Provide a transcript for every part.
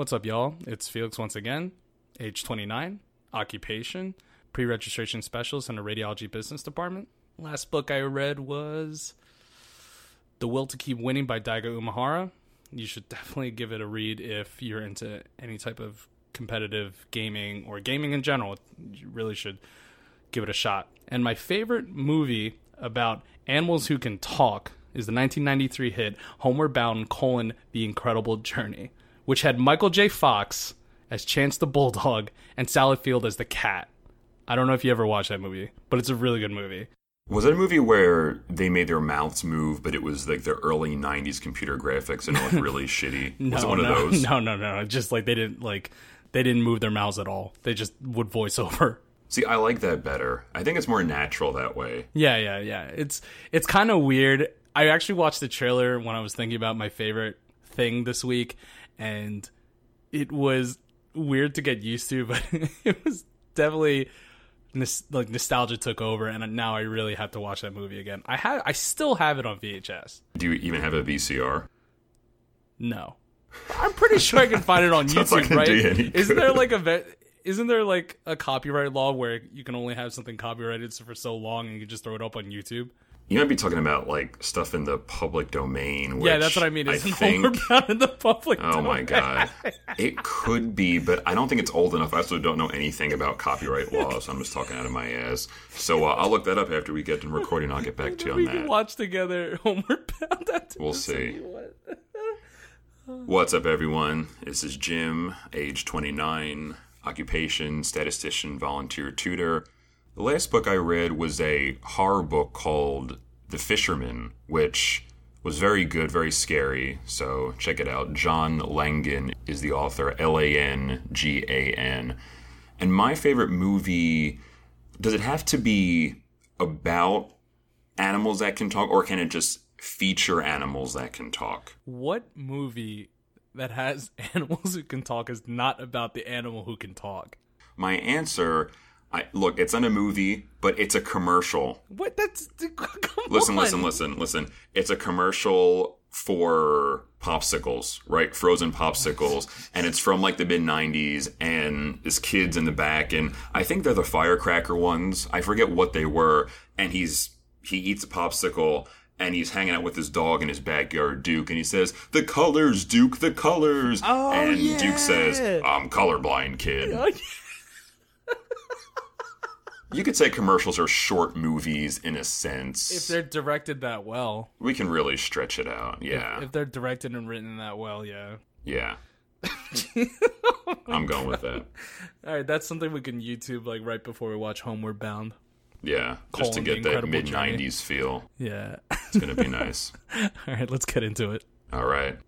What's up, y'all? It's Felix once again, age 29, occupation, pre registration specialist in a radiology business department. Last book I read was The Will to Keep Winning by Daigo Umehara. You should definitely give it a read if you're into any type of competitive gaming or gaming in general. You really should give it a shot. And my favorite movie about animals who can talk is the 1993 hit Homeward Bound: colon, The Incredible Journey, which had Michael J. Fox as Chance the Bulldog and Sally Field as the cat. I don't know if you ever watched that movie, but it's a really good movie. Was it a movie where they made their mouths move, but it was like the early '90s computer graphics and it looked really shitty? No, was it one no, of those? no, no, no. Just like they didn't like they didn't move their mouths at all. They just would voice over. See, I like that better. I think it's more natural that way. Yeah, yeah, yeah. It's it's kind of weird. I actually watched the trailer when I was thinking about my favorite thing this week, and it was weird to get used to, but it was definitely nos- like nostalgia took over, and now I really have to watch that movie again. I have, I still have it on VHS. Do you even have a VCR? No, I'm pretty sure I can find it on YouTube. Right? do you any Isn't there like a? Isn't there like a copyright law where you can only have something copyrighted for so long and you can just throw it up on YouTube? You might be talking about like stuff in the public domain. yeah, that's what I mean. I Isn't think. In the public? Oh my god, it could be, but I don't think it's old enough. I also don't know anything about copyright laws. I'm just talking out of my ass. So uh, I'll look that up after we get done recording. I'll get back to you we on can that. watch together Homeward Bound. After We'll see. What's up, everyone? This is Jim, age 29, occupation, statistician, volunteer tutor. The last book I read was a horror book called The Fisherman, which was very good, very scary. So check it out. John Langan is the author, L A N G A N. And my favorite movie does it have to be about animals that can talk, or can it just feature animals that can talk? What movie that has animals who can talk is not about the animal who can talk? My answer, I look, it's not a movie, but it's a commercial. What? That's Listen, on. listen, listen, listen. It's a commercial for popsicles, right? Frozen popsicles, and it's from like the mid '90s. And this kid's in the back, and I think they're the firecracker ones. I forget what they were. And he's he eats a popsicle. And he's hanging out with his dog in his backyard, Duke, and he says, "The colors, Duke, the colors." Oh, and Duke says, "I'm colorblind, kid." Oh, yeah. You could say commercials are short movies in a sense. If they're directed that well, we can really stretch it out. Yeah. if they're directed and written that well, yeah. yeah. I'm going with that. All right, that's something we can YouTube like right before we watch Homeward Bound. Yeah. Just to get that mid 90s feel. Yeah. It's going to be nice. All right, let's get into it. All right.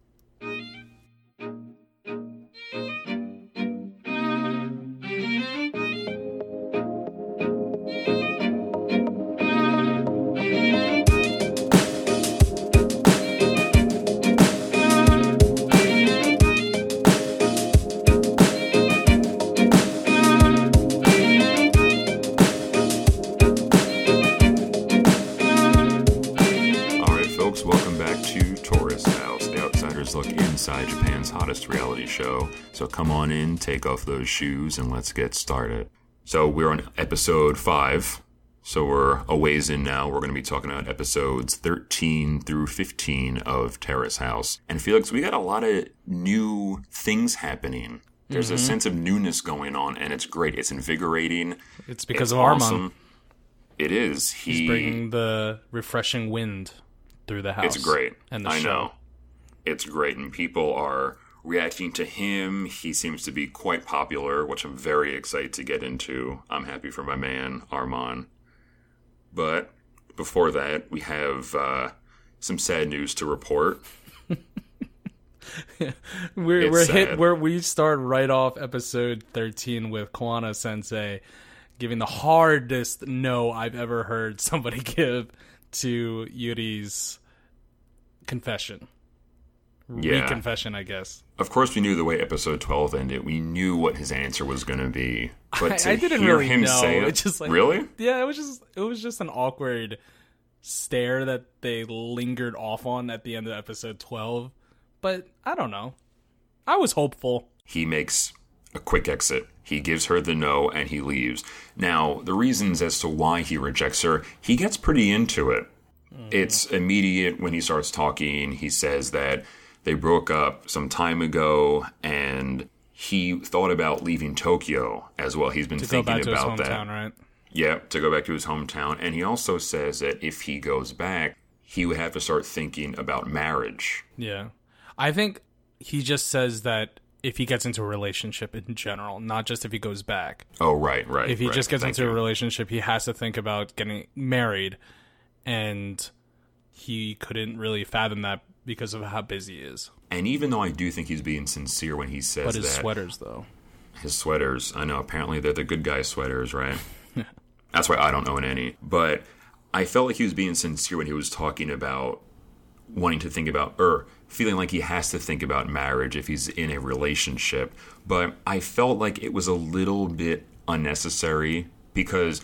Inside Japan's hottest reality show. So come on in, take off those shoes, and let's get started. So we're on episode five. So we're a ways in now. We're going to be talking about episodes 13 through 15 of Terrace House. And Felix, we got a lot of new things happening. There's a mm-hmm. sense of newness going on, and it's great. It's invigorating. It's because It's of Armand. It is. He, He's bringing the refreshing wind through the house. It's great. And the I show. know. It's great, and people are reacting to him. He seems to be quite popular, which I'm very excited to get into. I'm happy for my man, Armand. But before that, we have uh, some sad news to report. We're It's we're hit where we start right off episode thirteen with Kwana Sensei giving the hardest no I've ever heard somebody give to Yuri's confession. Yeah. confession, I guess. Of course, we knew the way episode 12 ended. We knew what his answer was going to be. But I, to I didn't hear really him know. say it, It's just like really? Yeah, it was just it was just an awkward stare that they lingered off on at the end of episode twelve. But I don't know. I was hopeful. he makes a quick exit. He gives her the no and he leaves. Now, the reasons as to why he rejects her, he gets pretty into it. Mm-hmm. It's immediate when he starts talking. He says that they broke up some time ago and he thought about leaving Tokyo as well. He's been To go thinking back to his about that. hometown, right? Yeah, to go back to his hometown. And he also says that if he goes back, he would have to start thinking about marriage. Yeah. I think he just says that if he gets into a relationship in general, not just if he goes back. Oh, right, right. If he right. just gets Thank into a relationship, he has to think about getting married, and he couldn't really fathom that because of how busy he is. And even though I do think he's being sincere when he says But his that, sweaters, though. his sweaters. I know. Apparently, they're the good guy sweaters, right? That's why I don't own any. But I felt like he was being sincere when he was talking about wanting to think about, or feeling like he has to think about marriage if he's in a relationship. But I felt like it was a little bit unnecessary because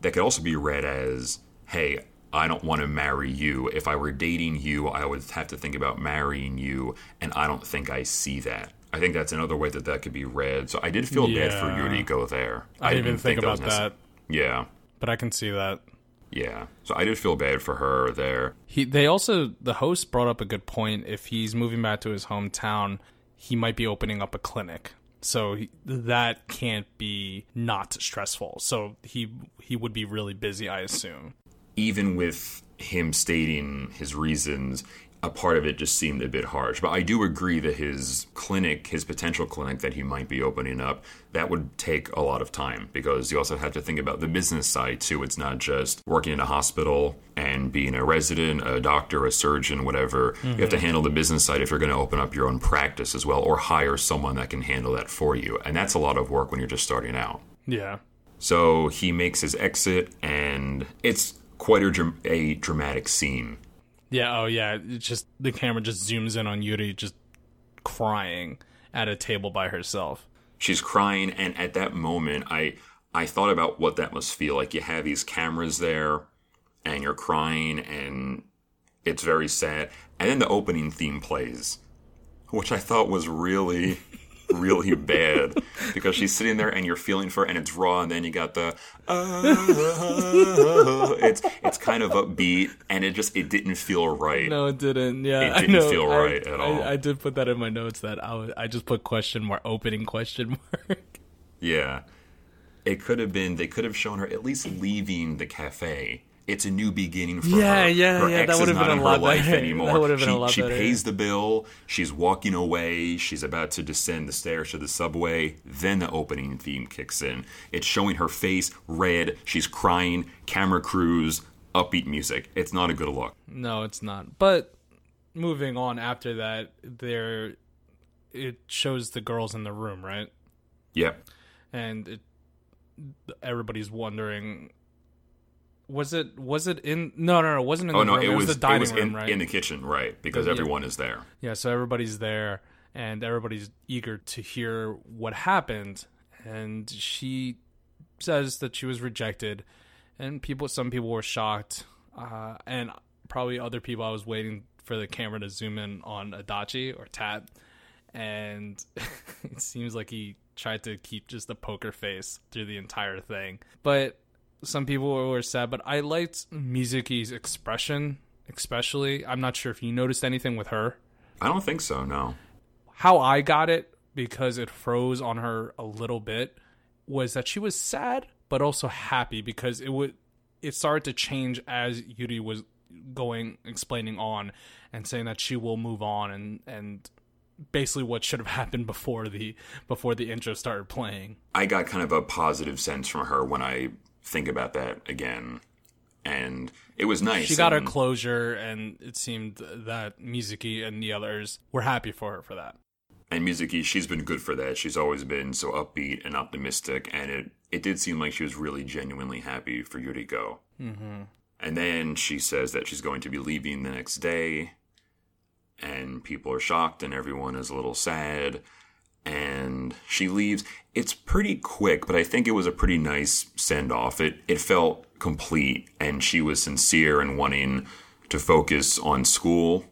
that could also be read as, hey, I don't want to marry you. If I were dating you, I would have to think about marrying you, and I don't think I see that. I think that's another way that that could be read. So I did feel bad for Yeah. Yuriko there. I didn't even think, was about necess- that, Yeah, but I can see that. yeah. So I did feel bad for her there. He they also the host brought up a good point. If he's moving back to his hometown, he might be opening up a clinic. So he, that can't be not stressful. So he he would be really busy, I assume. Even with him stating his reasons, a part of it just seemed a bit harsh. But I do agree that his clinic, his potential clinic that he might be opening up, that would take a lot of time because you also have to think about the business side too. It's not just working in a hospital and being a resident, a doctor, a surgeon, whatever. You have to mm-hmm. handle the business side if you're going to open up your own practice as well or hire someone that can handle that for you. And that's a lot of work when you're just starting out. Yeah. So he makes his exit, and it's quite a, a dramatic scene. Yeah, oh yeah. It's just the camera just zooms in on Yuri just crying at a table by herself. She's crying, and at that moment, I I thought about what that must feel like. You have these cameras there, and you're crying, and it's very sad. And then the opening theme plays, which I thought was really. Really bad because she's sitting there and you're feeling for it and it's raw and then you got the uh, it's it's kind of upbeat and it just it didn't feel right No, it didn't. Yeah, It didn't know. feel I- right at I, all. I did put that in my notes that I was, I just put question mark opening question mark. Yeah. It could have been, they could have shown her at least leaving the cafe. It's a new beginning for Yeah, her. yeah, her yeah, ex that would have not been a lot life better. anymore. That would have been she, a lot she better. pays the bill. She's walking away. She's about to descend the stairs to the subway. Then the opening theme kicks in. It's showing her face red. She's crying. Camera crews. Upbeat music. It's not a good look. No, it's not. But moving on after that, there it shows the girls in the room, right? Yeah. And it, everybody's wondering was it was it in no no no it wasn't in Oh the no, room it was, the dining it was room in, right in the kitchen, right? Because Yeah. everyone is there. Yeah, so everybody's there and everybody's eager to hear what happened. And she says that she was rejected, and people, some people were shocked, uh, and probably other people. I was waiting for the camera to zoom in on Adachi or Tat, and it seems like he tried to keep just a poker face through the entire thing. But some people were sad, but I liked Mizuki's expression, especially. I'm not sure if you noticed anything with her. I don't think so, no. How I got it, because it froze on her a little bit, was that she was sad, but also happy because it would it started to change as Yuri was going explaining on and saying that she will move on and and basically what should have happened before the before the intro started playing. I got kind of a positive sense from her when I think about that again. And it was nice. She got her closure, and it seemed that Mizuki and the others were happy for her for that. and Mizuki, she's been good for that. She's always been so upbeat and optimistic, and it it did seem like she was really genuinely happy for Yuriko. Mm-hmm. And then she says that she's going to be leaving the next day, and people are shocked, and everyone is a little sad. And she leaves. It's pretty quick, but I think it was a pretty nice send off. It it felt complete, and she was sincere and wanting to focus on school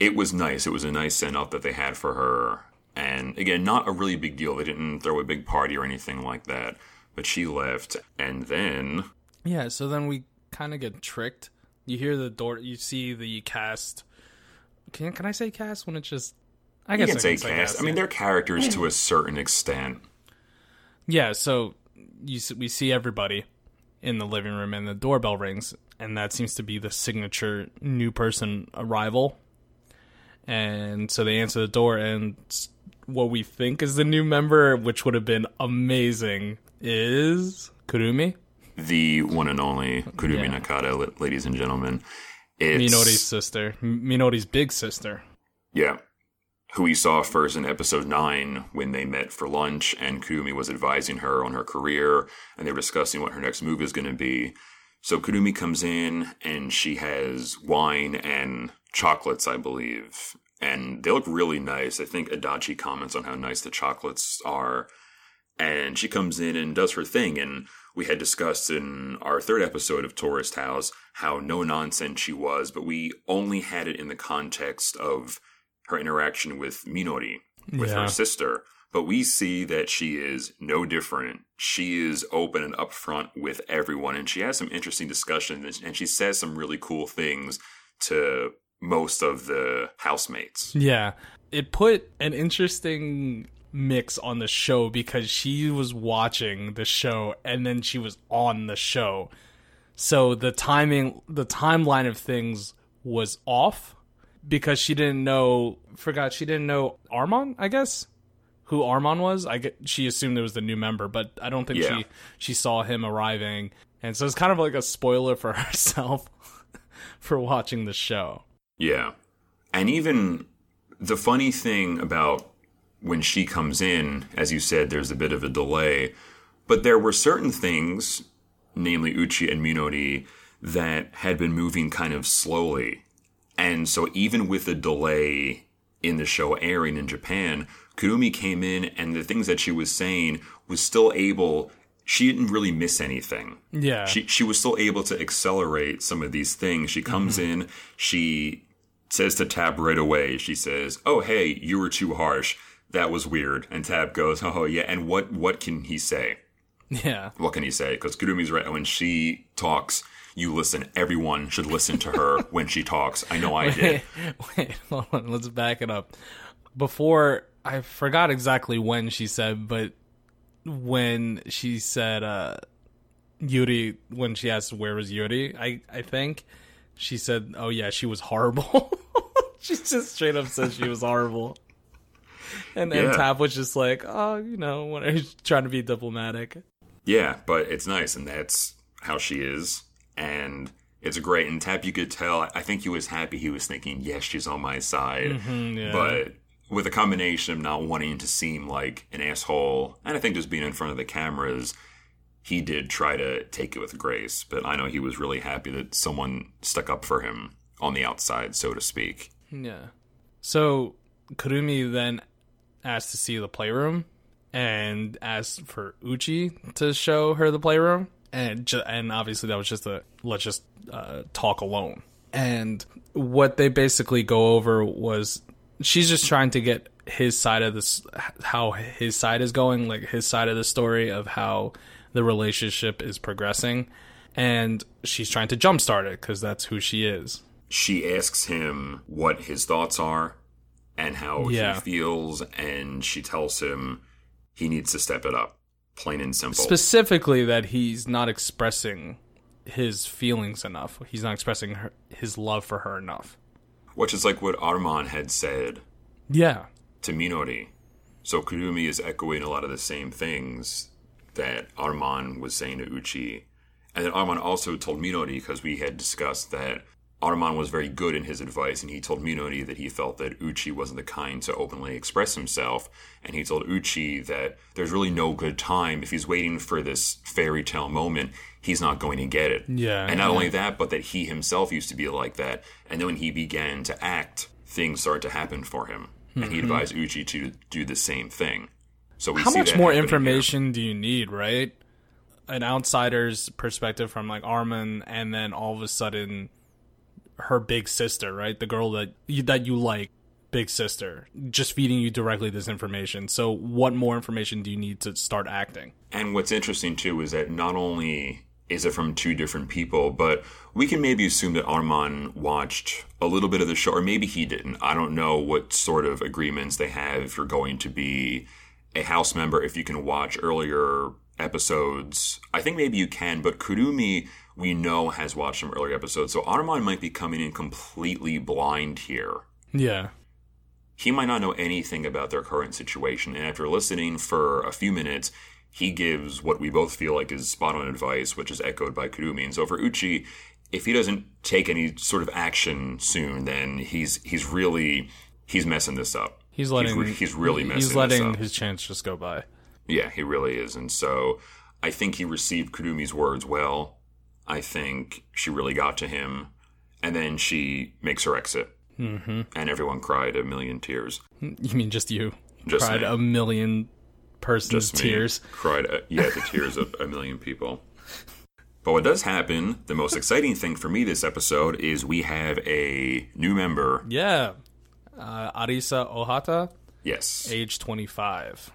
it was nice. It was a nice send off that they had for her. And again, not a really big deal. They didn't throw a big party or anything like that. But she left. And then. Yeah, so then we kind of get tricked. You hear the door, you see the cast. Can, can I say cast when it's just. I You guess can I say can cast. I mean, yeah. they're characters to a certain extent. Yeah, so you we see everybody in the living room, and the doorbell rings, and that seems to be the signature new person arrival. And so they answer the door, and what we think is the new member, which would have been amazing, is Kurumi, The one and only Kurumi Yeah. Nakada, ladies and gentlemen. It's, Minori's sister, M- Minori's big sister. Yeah. Who we saw first in episode 9 when they met for lunch and Kurumi was advising her on her career and they were discussing what her next move is going to be. So Kurumi comes in and she has wine and chocolates, I believe. And they look really nice. I think Adachi comments on how nice the chocolates are. And she comes in and does her thing. And we had discussed in our third episode of Terrace House how no nonsense she was, but we only had it in the context of her interaction with Minori, with Yeah. her sister. But we see that she is no different. She is open and upfront with everyone, and she has some interesting discussions, and she says some really cool things to most of the housemates. Yeah. It put an interesting mix on the show because she was watching the show and then she was on the show. So the timing the timeline of things was off because she didn't know forgot she didn't know Armon, I guess. Who Armon was? I get she assumed it was the new member, but I don't think Yeah. she she saw him arriving. And so it's kind of like a spoiler for herself for watching the show. Yeah. And even the funny thing about when she comes in, as you said, there's a bit of a delay, but there were certain things, namely Uchi and Minori, that had been moving kind of slowly. And so even with the delay in the show airing in Japan, Kurumi came in and the things that she was saying was still able she didn't really miss anything Yeah. she she was still able to accelerate some of these things. She comes mm-hmm. in, she says to Tap right away, she says, "Oh hey, you were too harsh. That was weird." And Tap goes, "Oh yeah." And what what can he say? yeah. What can he say? Because Kurumi's right. When she talks, you listen. Everyone should listen to her when she talks. I know I did. Wait, wait, hold on. Let's back it up. Before I forgot exactly when she said, but when she said uh Yuri when she asked where was Yuri, I I think she said, "Oh yeah, she was horrible." she just straight up said she was horrible. And and Yeah. Tap was just like, "Oh, you know, when I was trying to be diplomatic." Yeah, but it's nice, and that's how she is, and it's great. And Tap, you could tell. I think he was happy. He was thinking, "Yes, she's on my side." Mm-hmm, yeah. But with a combination of not wanting to seem like an asshole, and I think just being in front of the cameras, he did try to take it with grace. But I know he was really happy that someone stuck up for him on the outside, so to speak. Yeah. So Kurumi then asked to see the playroom and asked for Uchi to show her the playroom, and ju- and obviously that was just a let's just uh, talk alone. And what they basically go over was she's just trying to get his side of this, how his side is going, like his side of the story of how the relationship is progressing, and she's trying to jumpstart it because that's who she is. She asks him what his thoughts are and how Yeah. he feels, and she tells him he needs to step it up, plain and simple. specifically that he's not expressing his feelings enough. He's not expressing her, his love for her enough. Which is like what Arman had said Yeah. to Minori. So Kurumi is echoing a lot of the same things that Arman was saying to Uchi. And then Arman also told Minori, because we had discussed that Arman was very good in his advice, and he told Minori that he felt that Uchi wasn't the kind to openly express himself. And he told Uchi that there's really no good time. If he's waiting for this fairy tale moment, he's not going to get it. Yeah, And not yeah. only that, but that he himself used to be like that. And then when he began to act, things started to happen for him. And he advised Uchi to do the same thing. So we Mm-hmm. How much that more happening here. information do you need, right? An outsider's perspective from like Armin and then all of a sudden her big sister, right? The girl that you, that you like big sister, just feeding you directly this information. So, what more information do you need to start acting? And what's interesting too is that not only is it from two different people, but we can maybe assume that Armand watched a little bit of the show, or maybe he didn't. I don't know what sort of agreements they have if you're going to be a house member, if you can watch earlier episodes. I think maybe you can, but Kurumi, we know, has watched some earlier episodes. So Armand might be coming in completely blind here. Yeah. He might not know anything about their current situation. And after listening for a few minutes, he gives what we both feel like is spot on advice, which is echoed by Kurumi. And so for Uchi, if he doesn't take any sort of action soon, then he's he's really he's messing this up. He's letting he's, he's really messing he's letting this up. his chance just go by. Yeah, he really is. And so I think he received Kurumi's words well. I think she really got to him. And then she makes her exit. Mm-hmm. And everyone cried a million tears. You mean just you? Just Cried me. a million persons' Just me. tears. Cried, uh, yeah, the tears of a million people. But what does happen, the most exciting thing for me this episode is we have a new member. Yeah. Uh, Arisa Ohata, Yes. age 25.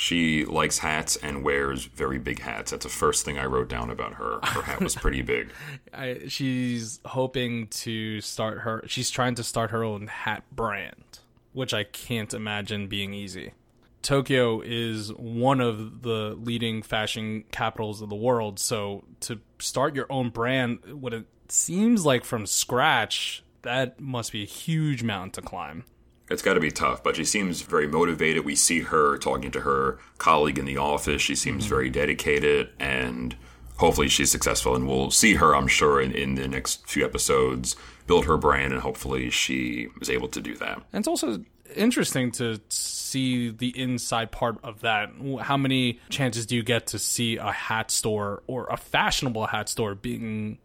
She likes hats and wears very big hats. That's the first thing I wrote down about her. Her hat was pretty big. I, she's hoping to start her. She's trying to start her own hat brand, which I can't imagine being easy. Tokyo is one of the leading fashion capitals of the world, so to start your own brand, what it seems like from scratch, that must be a huge mountain to climb. It's got to be tough, but she seems very motivated. We see her talking to her colleague in the office. She seems very dedicated, and hopefully she's successful. And we'll see her, I'm sure, in, in the next few episodes, build her brand, and hopefully she is able to do that. And it's also interesting to see the inside part of that. How many chances do you get to see a hat store or a fashionable hat store being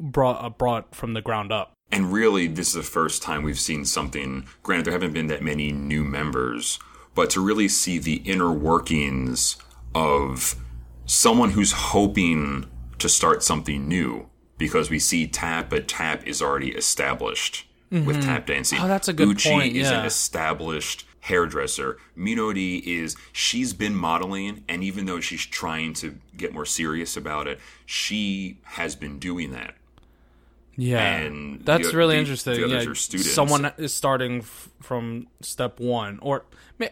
brought uh, brought from the ground up? And really, this is the first time we've seen something. Granted, there haven't been that many new members, but to really see the inner workings of someone who's hoping to start something new, because we see tap, but tap is already established with mm-hmm. tap dancing. Oh, that's a good Uchi point, is an established hairdresser. Minori is she's been modeling, and even though she's trying to get more serious about it, she has been doing that. Yeah, And that's the- really the- interesting. the yeah, someone is starting f- from step one, or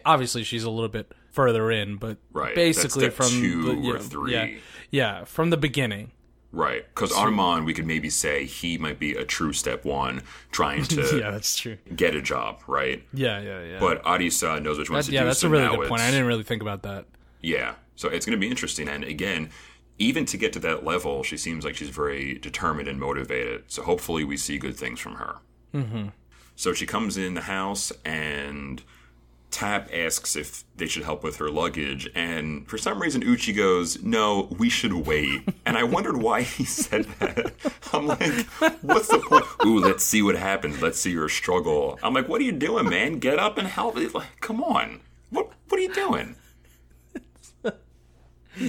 obviously she's a little bit further in, but Right, basically from two the, or three. Yeah, yeah, from the beginning. Right, because Armand, we could maybe say he might be a true step one, trying to yeah, that's true. get a job, right? Yeah, yeah, yeah. But Arisa knows she wants That- to yeah, do. that's so a really good point. I didn't really think about that. Yeah, so it's going to be interesting. And again, even to get to that level, she seems like she's very determined and motivated. So hopefully, we see good things from her. Mm-hmm. So she comes in the house and. Tap asks if they should help with her luggage, and for some reason Uchi goes, "No, we should wait." And I wondered why he said that. I'm like, "What's the point?" Ooh, let's see what happens. Let's see your struggle. I'm like, "What are you doing, man? Get up and help!" He's like, "Come on, what what are you doing?"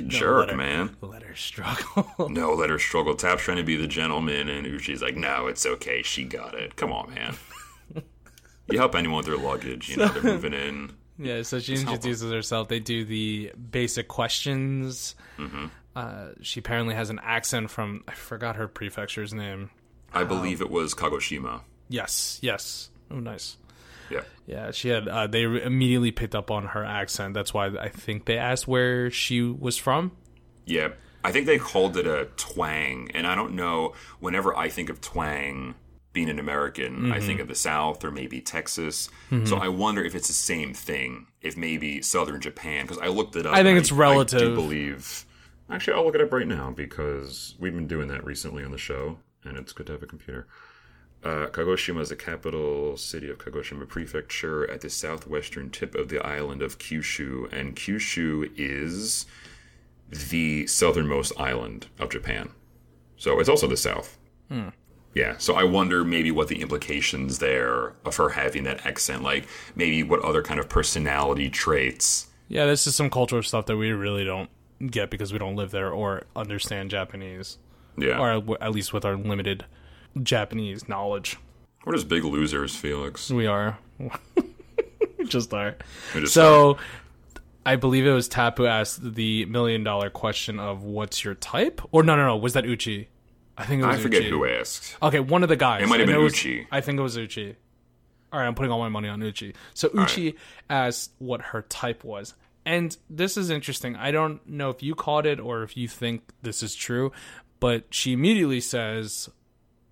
Jerk, let her- man. Let her struggle. No, let her struggle. Tap's trying to be the gentleman, and Uchi's like, "No, it's okay. She got it. Come on, man." you help anyone with their luggage. You know, they're moving in. yeah, so she introduces herself. They do the basic questions. Mm-hmm. Uh, she apparently has an accent from I forgot her prefecture's name. I believe it was Kagoshima. Yes, yes. Oh, nice. Yeah. Yeah, she had. Uh, they immediately picked up on her accent. That's why I think they asked where she was from. Yeah. I think they called it a twang, and I don't know. Whenever I think of twang being an American, I Mm-hmm. think of the South or maybe Texas. So I wonder if it's the same thing. If maybe Southern Japan, because I looked it up. I think it's I relative. do believe. Actually, I'll look it up right now because we've been doing that recently on the show, and it's good to have a computer. Uh, Kagoshima is the capital city of Kagoshima Prefecture at the southwestern tip of the island of Kyushu, and Kyushu is the southernmost island of Japan. So it's also the south. Yeah, so I wonder maybe what the implications there of her having that accent, like maybe what other kind of personality traits. Yeah, this is some cultural stuff that we really don't get because we don't live there or understand Japanese, Yeah. or at least with our limited Japanese knowledge. We're just big losers, Felix? We are. we just are. We just so, I believe it was Tap who asked the million dollar question of what's your type? Or no, no, no. Was that Uchi? I think it was I forget Uchi. who asked. Okay, one of the guys. It might have been was- Uchi. I think it was Uchi. All right, I'm putting all my money on Uchi. So Uchi asked what her type was. And this is interesting. I don't know if you caught it or if you think this is true, but she immediately says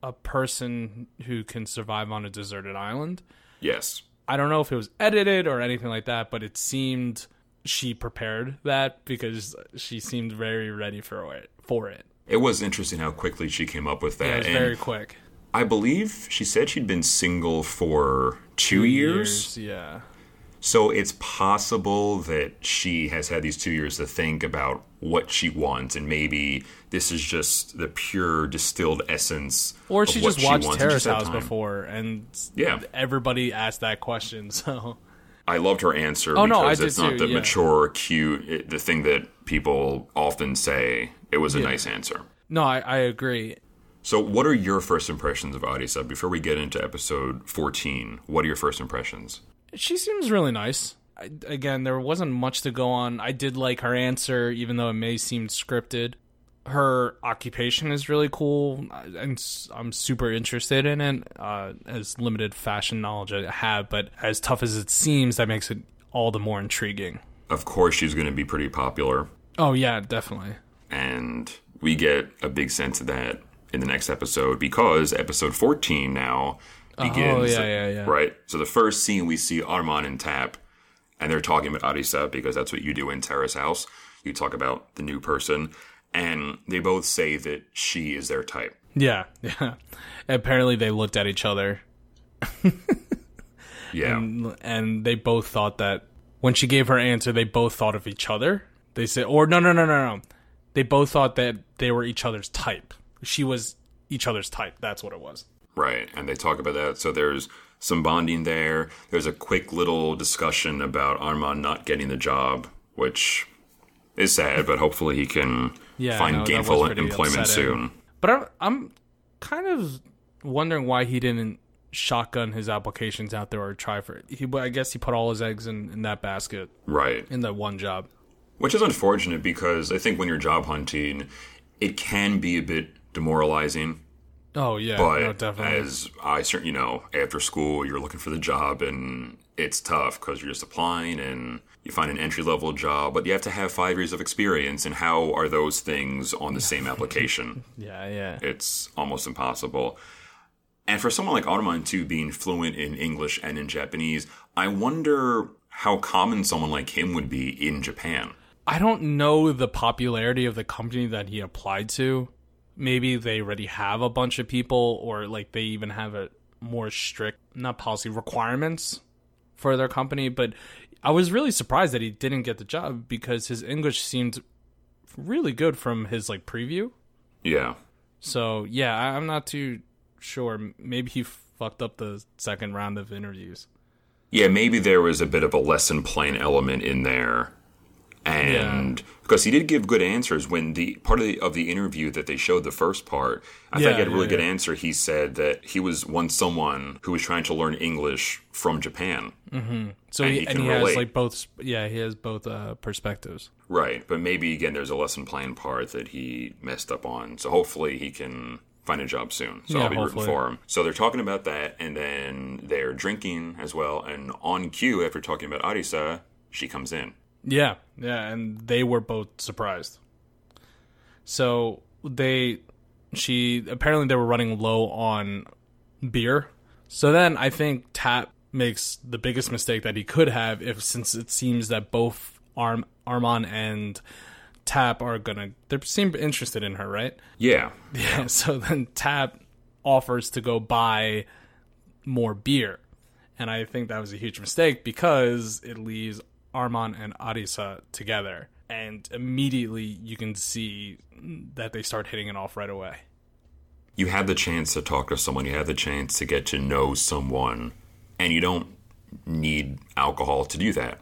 a person who can survive on a deserted island. Yes. I don't know if it was edited or anything like that, but it seemed she prepared that because she seemed very ready for it. For it, It was interesting how quickly she came up with that. it was and very quick. I believe she said she'd been single for two, years. yeah. So it's possible that she has had these two years to think about what she wants, and maybe this is just the pure distilled essence. Or she just watched wants Terrace House before, and Yeah. everybody asked that question. So I loved her answer Oh, no, because I did it's not too, the yeah. mature, cute, it, the thing that people often say. It was a nice answer. no, I, I agree. So, what are your first impressions of Arisa? Before we get into episode 14, what are your first impressions? She seems really nice. I, again, there wasn't much to go on. I did like her answer, even though it may seem scripted. Her occupation is really cool, and I'm super interested in it. Uh, as limited fashion knowledge I have, but as tough as it seems, that makes it all the more intriguing. Of course, she's going to be pretty popular, Oh yeah, definitely. and we get a big sense of that in the next episode because episode 14 now begins. Oh, yeah, yeah, yeah. Right? So, the first scene we see Armand and Tap, and they're talking about Arisa because that's what you do in Terrace House. You talk about the new person, and they both say that she is their type. Yeah, yeah. Apparently, they looked at each other Yeah. and they both thought that when she gave her answer, they both thought of each other. They said, or no, no, no, no, no. They both thought that they were each other's type. She was each other's type. That's what it was. Right, and they talk about that. So there's some bonding there. There's a quick little discussion about Armand not getting the job, which is sad, but hopefully he can Yeah, find no, gainful employment upsetting. soon. But I'm, I'm kind of wondering why he didn't shotgun his applications out there or try for it. He, I guess he put all his eggs in, in that basket Right, in that one job. which is unfortunate because I think when you're job hunting, it can be a bit demoralizing. Oh yeah, But no, definitely. as I certainly, you know, after school, you're looking for the job and it's tough because you're just applying and you find an entry level job, but you have to have five years of experience. And how are those things on the same application? yeah, yeah. It's almost impossible. And for someone like Armand too, being fluent in English and in Japanese, I wonder how common someone like him would be in Japan. I don't know the popularity of the company that he applied to. Maybe they already have a bunch of people, or like they even have a more strict, not policy requirements for their company. But I was really surprised that he didn't get the job because his English seemed really good from his like preview. Yeah. So yeah, I- I'm not too sure. Maybe he fucked up the second round of interviews. Yeah, maybe there was a bit of a lesson plan element in there. And because he did give good answers when the part of the, of the interview that they showed the first part, I Yeah, thought he had a really yeah, good yeah. answer. He said that he was once someone who was trying to learn English from Japan. So And he, he and he has like both. Yeah, he has both uh, perspectives. Right, but maybe again there's a lesson plan part that he messed up on. So hopefully he can find a job soon. So Yeah, I'll be hopefully. rooting for him. So they're talking about that, and then they're drinking as well. And on cue, after talking about Arisa, she comes in. Yeah, yeah, and they were both surprised. So they, she apparently they were running low on beer. So then I think Tap makes the biggest mistake that he could have, if since it seems that both Arm Armand and Tap are gonna they seem interested in her, right? Yeah, Yeah. So then Tap offers to go buy more beer. And I think that was a huge mistake because it leaves Armand and Arisa together. And immediately you can see that they start hitting it off right away. you have the chance to talk to someone. You have the chance to get to know someone, and you don't need alcohol to do that.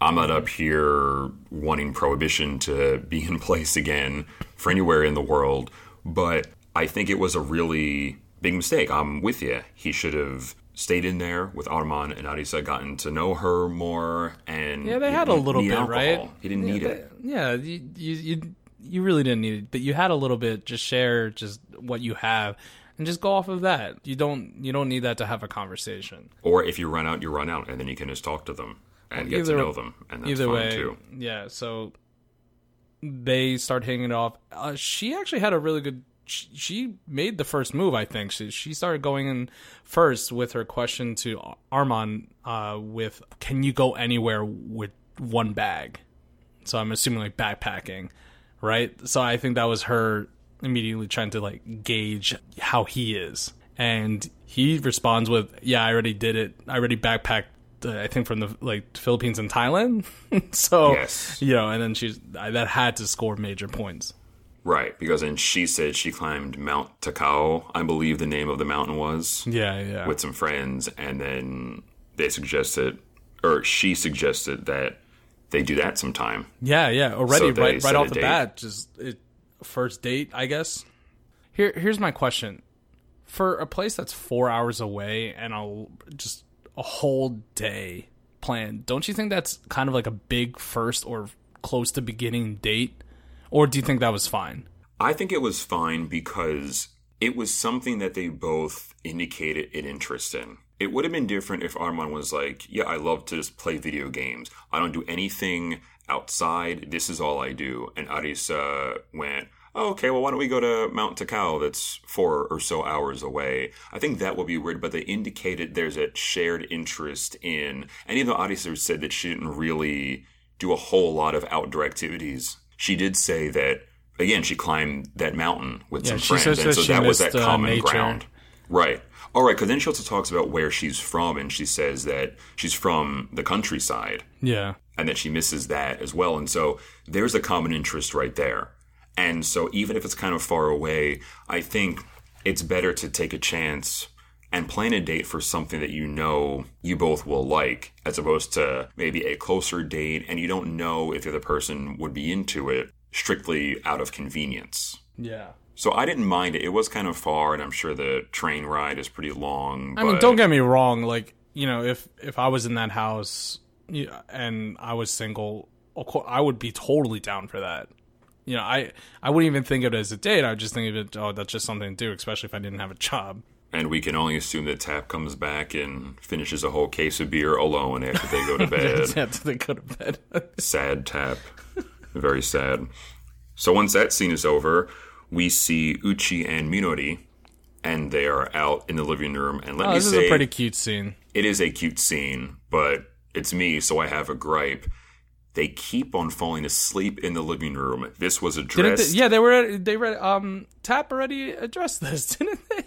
I'm not up here wanting prohibition to be in place again for anywhere in the world, but I think it was a really big mistake. I'm with you. He should have stayed in there with Arman and Arisa, gotten to know her more, and Yeah, they had a little bit, alcohol. right? He didn't yeah, need they- it. Yeah, you, you you really didn't need it, but you had a little bit. Just share just what you have, and just go off of that. You don't you don't need that to have a conversation. Or if you run out, you run out, and then you can just talk to them and get Either- to know them, and that's Either fine way, too. yeah. So they start hanging off. Uh, she actually had a really good. She, she made the first move. I think she she started going in first with her question to Armand uh, with, "Can you go anywhere with one bag?" So I'm assuming like backpacking, right? So I think that was her immediately trying to like gauge how he is, and he responds with, "Yeah, I already did it. I already backpacked." Uh, I think from the like Philippines and Thailand. so Yes. you know, and then she's that had to score major points. Right, because then she said she climbed Mount Takao, I believe the name of the mountain was, Yeah, yeah. with some friends, and then they suggested, or she suggested that they do that sometime. Yeah, yeah. Already, So right, right off the date. bat, just it, first date, I guess. Here, here's my question: for a place that's four hours away and a just a whole day planned, don't you think that's kind of like a big first or close to beginning date, or do you think that was fine? I think it was fine because it was something that they both indicated an interest in. It would have been different if Armand was like, Yeah, I love to just play video games. I don't do anything outside. This is all I do. And Arisa went, oh, okay, well, why don't we go to Mount Takao that's four or so hours away? I think that would be weird, but they indicated there's a shared interest in, and even though Arisa said that she didn't really do a whole lot of outdoor activities, she did say that, again, she climbed that mountain with some friends, and that so that was that uh, common nature. ground. Right. All right, because then she also talks about where she's from, and she says that she's from the countryside Yeah, and that she misses that as well. And so there's a common interest right there. And so even if it's kind of far away, I think it's better to take a chance and plan a date for something that you know you both will like, as opposed to maybe a closer date and you don't know if the other person would be into it strictly out of convenience. yeah. So I didn't mind it. It was kind of far, and I'm sure the train ride is pretty long. I mean, don't get me wrong. Like, you know, if if I was in that house and I was single, of course, I would be totally down for that. You know, I I wouldn't even think of it as a date. I would just think of it, oh, that's just something to do, especially if I didn't have a job. And we can only assume that Tap comes back and finishes a whole case of beer alone after they go to bed. After they go to bed. sad Tap. Very sad. So once that scene is over, we see Uchi and Minori, and they are out in the living room. And let oh, me this is say, a pretty cute scene. it is a cute scene, but it's me, so I have a gripe. They keep on falling asleep in the living room. This was addressed. they, yeah, they were they were um Tap already addressed this, didn't they?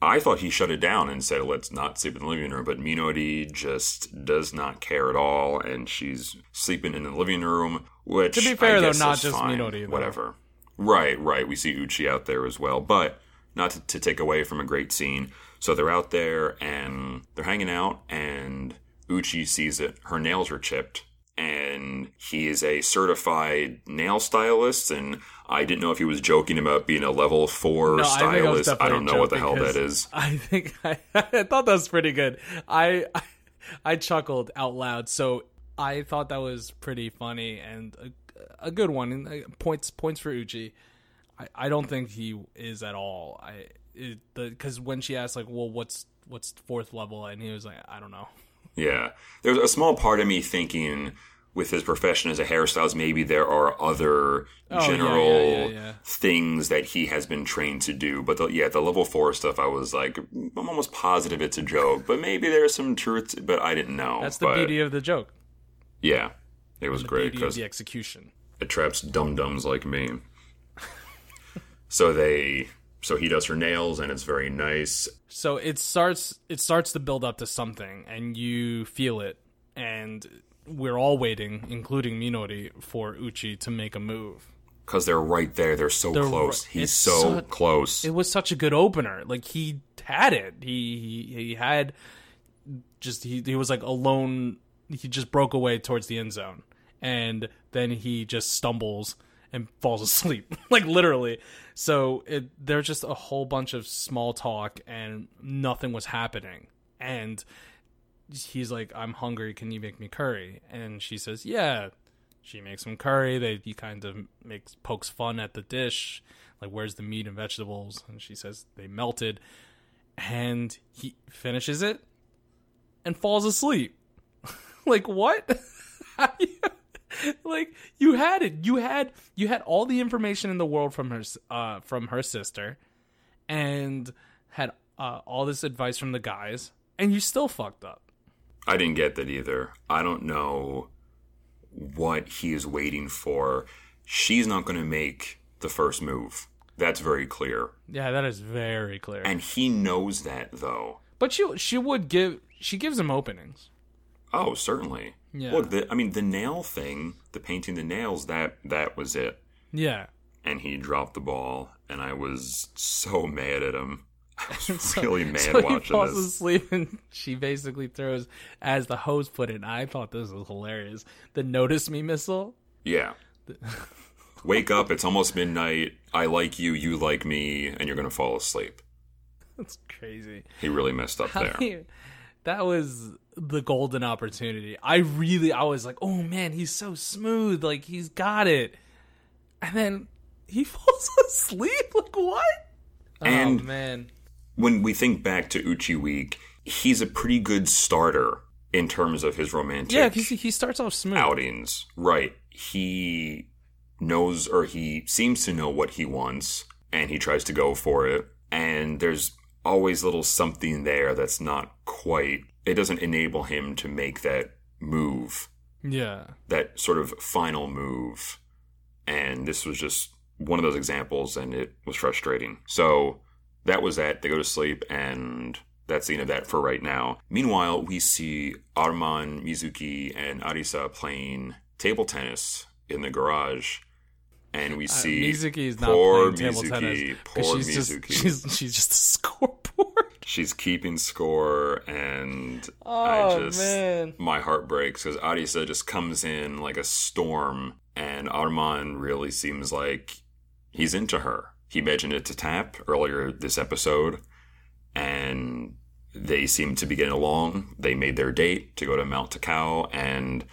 I thought he shut it down and said, let's not sleep in the living room. But Minori just does not care at all. And she's sleeping in the living room, which. To be fair, though, not just fine. Minori, though. Whatever. Right, right. We see Uchi out there as well. But not to, to take away from a great scene. So they're out there and they're hanging out, and Uchi sees that her nails are chipped. And he is a certified nail stylist, and I didn't know if he was joking about being a level four No, I I stylist. I, don't know what the hell that is. I think I, I thought that was pretty good. I, I I chuckled out loud, so I thought that was pretty funny and a, a good one. And uh, points points for Uchi. I, I don't think he is at all. I because when she asked like, well, what's what's fourth level, and he was like, I don't know. Yeah. There's a small part of me thinking with his profession as a hairstylist, maybe there are other Oh, general yeah, yeah, yeah. things that he has been trained to do. But the, yeah, the level four stuff, I was like, I'm almost positive it's a joke, but maybe there's some truth, but I didn't know. That's the but, beauty of the joke. Yeah. It was The great because the execution. it traps dum dums like me. so they, so he does her nails and it's very nice. So it starts it starts to build up to something and you feel it and we're all waiting, including Minori, for Uchi to make a move. Because they're right there. They're so They're close. ri- He's it's so so- close. It was such a good opener. Like he had it. He he, he had just he, he was like alone he just broke away towards the end zone. And then he just stumbles and falls asleep, like literally. So it, there's just a whole bunch of small talk and nothing was happening. And he's like, "I'm hungry. Can you make me curry?" And she says, "Yeah." She makes him curry. They he kind of makes pokes fun at the dish, like where's the meat and vegetables? And she says they melted, and he finishes it and falls asleep. like what? like you had it. You had you had all the information in the world from her uh from her sister, and had uh, all this advice from the guys, and you still fucked up. I didn't get that either. I don't know what he is waiting for. She's not going to make the first move. That's very clear. Yeah, that is very clear. And he knows that though. But she she would give she gives him openings. Oh, certainly. Yeah. Look, the, I mean, the nail thing, the painting the nails, that that was it. Yeah. And he dropped the ball, and I was so mad at him. Was really mad so watching he falls this. asleep and she basically throws, as the host put it. I thought this was hilarious. The notice me missile. Yeah. Wake up! It's almost midnight. I like you. You like me, and you're gonna fall asleep. That's crazy. He really messed up How there. you- that was the golden opportunity. I really, I was like, oh man, he's so smooth. Like he's got it. And then he falls asleep. Like what? And- oh man. When we think back to Uchi Week, he's a pretty good starter in terms of his romantic Yeah, because he starts off smooth. outings. Right. He knows or he seems to know what he wants and he tries to go for it. And there's always little something there that's not quite, it doesn't enable him to make that move, Yeah. that sort of final move. And this was just one of those examples and it was frustrating. So that was that. They go to sleep and that's the end of that for right now. Meanwhile, we see Arman, Mizuki, and Arisa playing table tennis in the garage. And we uh, see Mizuki is not poor playing table Mizuki, tennis. Poor she's Mizuki. Just, she's, she's just a scoreboard. She's keeping score, and Oh, I just man. my heart breaks because Arisa just comes in like a storm, and Arman really seems like he's into her. He mentioned it to Tap earlier this episode, and they seem to be getting along. They made their date to go to Mount Takao, and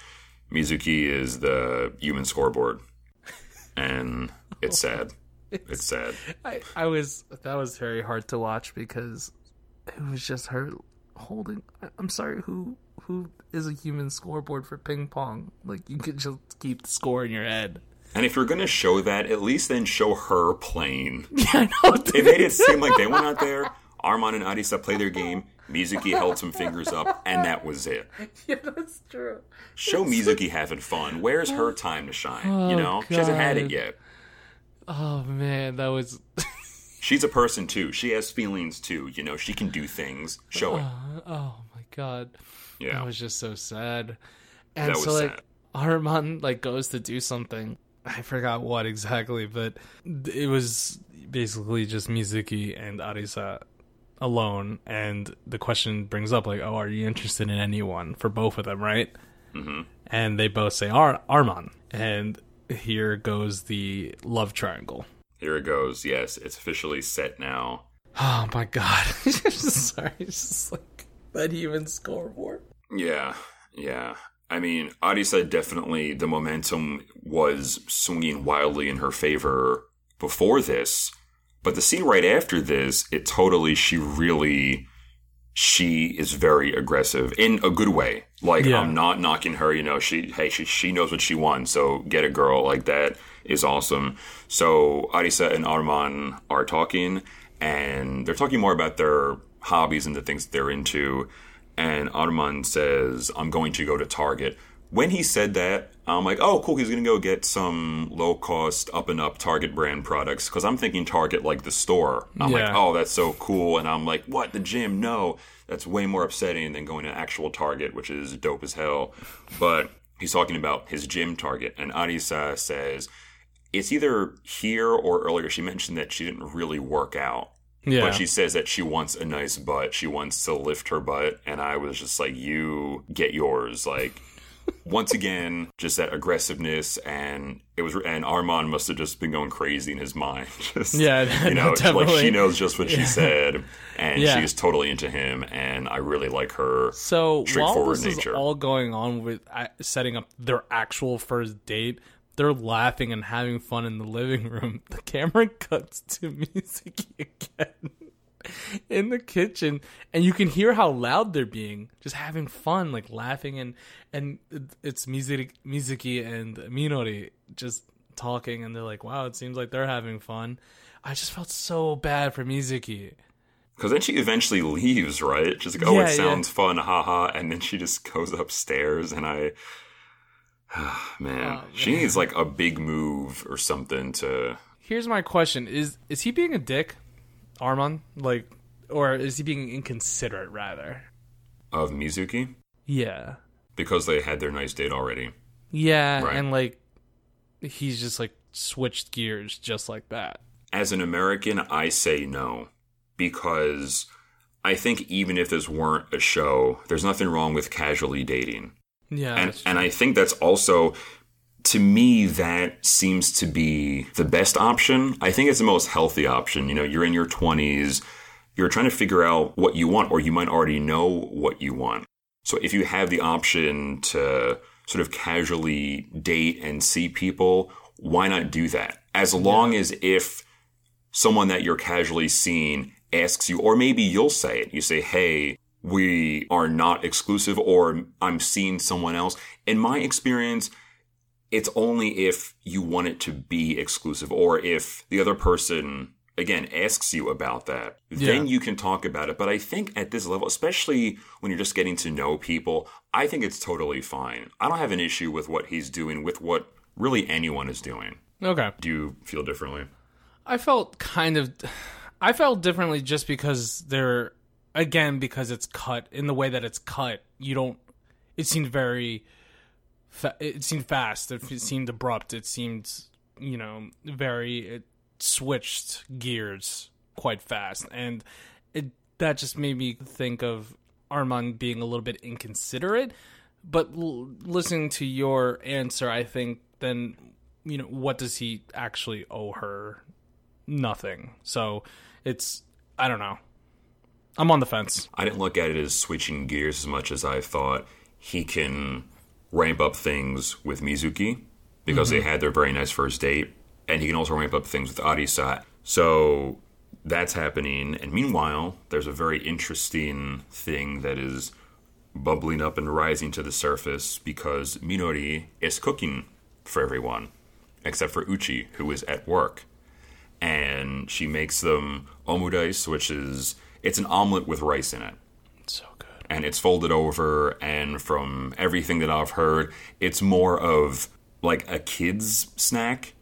Mizuki is the human scoreboard, and it's sad. It's sad. I, I was that was very hard to watch because it was just her holding. I'm sorry, who who is a human scoreboard for ping pong? Like you could just keep the score in your head. And if you're gonna show that, at least then show her playing. Yeah, know. It made it seem like they went out there. Arman and Arisa play their game. Mizuki held some fingers up, and that was it. yeah, that's true. Show Mizuki having fun. Where's her time to shine? you Oh, know, she hasn't had it yet. Oh man, that was. She's a person too. She has feelings too. You know, she can do things. Show it. Uh, oh my god, Yeah, that was just so sad. And That so was like sad. Arman like goes to do something. I forgot what exactly, but it was basically just Mizuki and Arisa alone. And the question brings up like, "Oh, are you interested in anyone?" For both of them, right? hmm And they both say Ar- Arman. And here goes the love triangle. Here it goes. Yes, it's officially set now. Oh my god! Sorry, it's just like that human scoreboard. Yeah, yeah. I mean, Arisa definitely the momentum was swinging wildly in her favor before this, but the scene right after this, it totally she really she is very aggressive in a good way. Like Yeah. I'm not knocking her, you know, she hey, she she knows what she wants, so get a girl like that is awesome. So Arisa and Arman are talking and they're talking more about their hobbies and the things that they're into. And Arman says, I'm going to go to Target. When he said that, I'm like, oh, cool. He's going to go get some low cost, up and up Target brand products. Because I'm thinking Target like the store. I'm like, oh, that's so cool. And I'm like, what? The gym? No. That's way more upsetting than going to actual Target, which is dope as hell. But he's talking about his gym Target. And Arisa says, it's either here or earlier. She mentioned that she didn't really work out. Yeah, But she says that she wants a nice butt. She wants to lift her butt. And I was just like, you get yours. Like, once again, just that aggressiveness, and it was, and Arman must have just been going crazy in his mind. Just, Yeah, you know, definitely. like she knows just what she said, and Yeah. she's totally into him, and I really like her. So while straightforward this is nature. all going on with uh, setting up their actual first date, they're laughing and having fun in the living room. The camera cuts to music again in the kitchen, and you can hear how loud they're being, just having fun, like laughing and and it's music, Mizuki and Minori just talking, and they're like, "Wow, it seems like they're having fun." I just felt so bad for Mizuki. Because then she eventually leaves, right? She's like, "Oh, Yeah, it yeah. sounds fun, haha," and then she just goes upstairs, and I, man, Oh, she needs like a big move or something to. Here's my question: Is is he being a dick, Arman? Like, or is he being inconsiderate rather? Of Mizuki Yeah, because they had their nice date already. yeah, Right. and like he's just like switched gears just like that. As an American, I say no because I think even if this weren't a show, there's nothing wrong with casually dating. Yeah, and and I think that's also to me that seems to be the best option. I think it's the most healthy option. You know, you're in your 20s, you're trying to figure out what you want or you might already know what you want. So if you have the option to sort of casually date and see people, why not do that? As long as if someone that you're casually seeing asks you, or maybe you'll say it. You say, Hey, we are not exclusive, or I'm seeing someone else. In my experience, it's only if you want it to be exclusive, or if the other person, again, asks you about that, then you can talk about it. But I think at this level, especially when you're just getting to know people, I think it's totally fine. I don't have an issue with what he's doing, with what really anyone is doing. okay. Do you feel differently? I felt kind of, I felt differently just because they're again because it's cut in the way that it's cut. You don't. It seemed very. Fa- it seemed fast. It mm-hmm. seemed abrupt. It seemed you know very. It switched gears quite fast, and it that just made me think of Arman being a little bit inconsiderate. But l- listening to your answer, I think then you know what does he actually owe her? Nothing. So it's I don't know. I'm on the fence. I didn't look at it as switching gears as much as I thought he can ramp up things with Mizuki because they mm-hmm. had their very nice first date, and he can also ramp up things with Arisa. So that's happening. And meanwhile, there's a very interesting thing that is bubbling up and rising to the surface because Minori is cooking for everyone, except for Uchi, who is at work and she makes them omurice, which is it's an omelet with rice in it, So good. and it's folded over. And from everything that I've heard, it's more of like a kid's snack.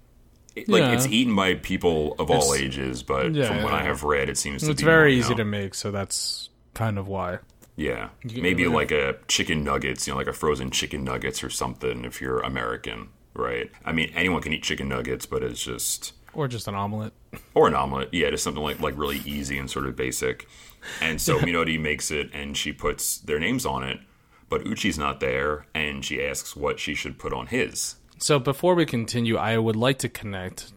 It- Like Yeah. it's eaten by people of all It's- ages, but Yeah, from what I have read, it seems to be. It's very easy to make, so that's kind of why. yeah, maybe like a chicken nuggets, you know, like a frozen chicken nuggets or something. If you're American, right? I mean, anyone can eat chicken nuggets, but it's just Or just an omelet. or an omelet. Yeah, just something like like really easy and sort of basic. And so Minori makes it, and she puts their names on it, but Uchi's not there, and she asks what she should put on his. So before we continue, I would like to connect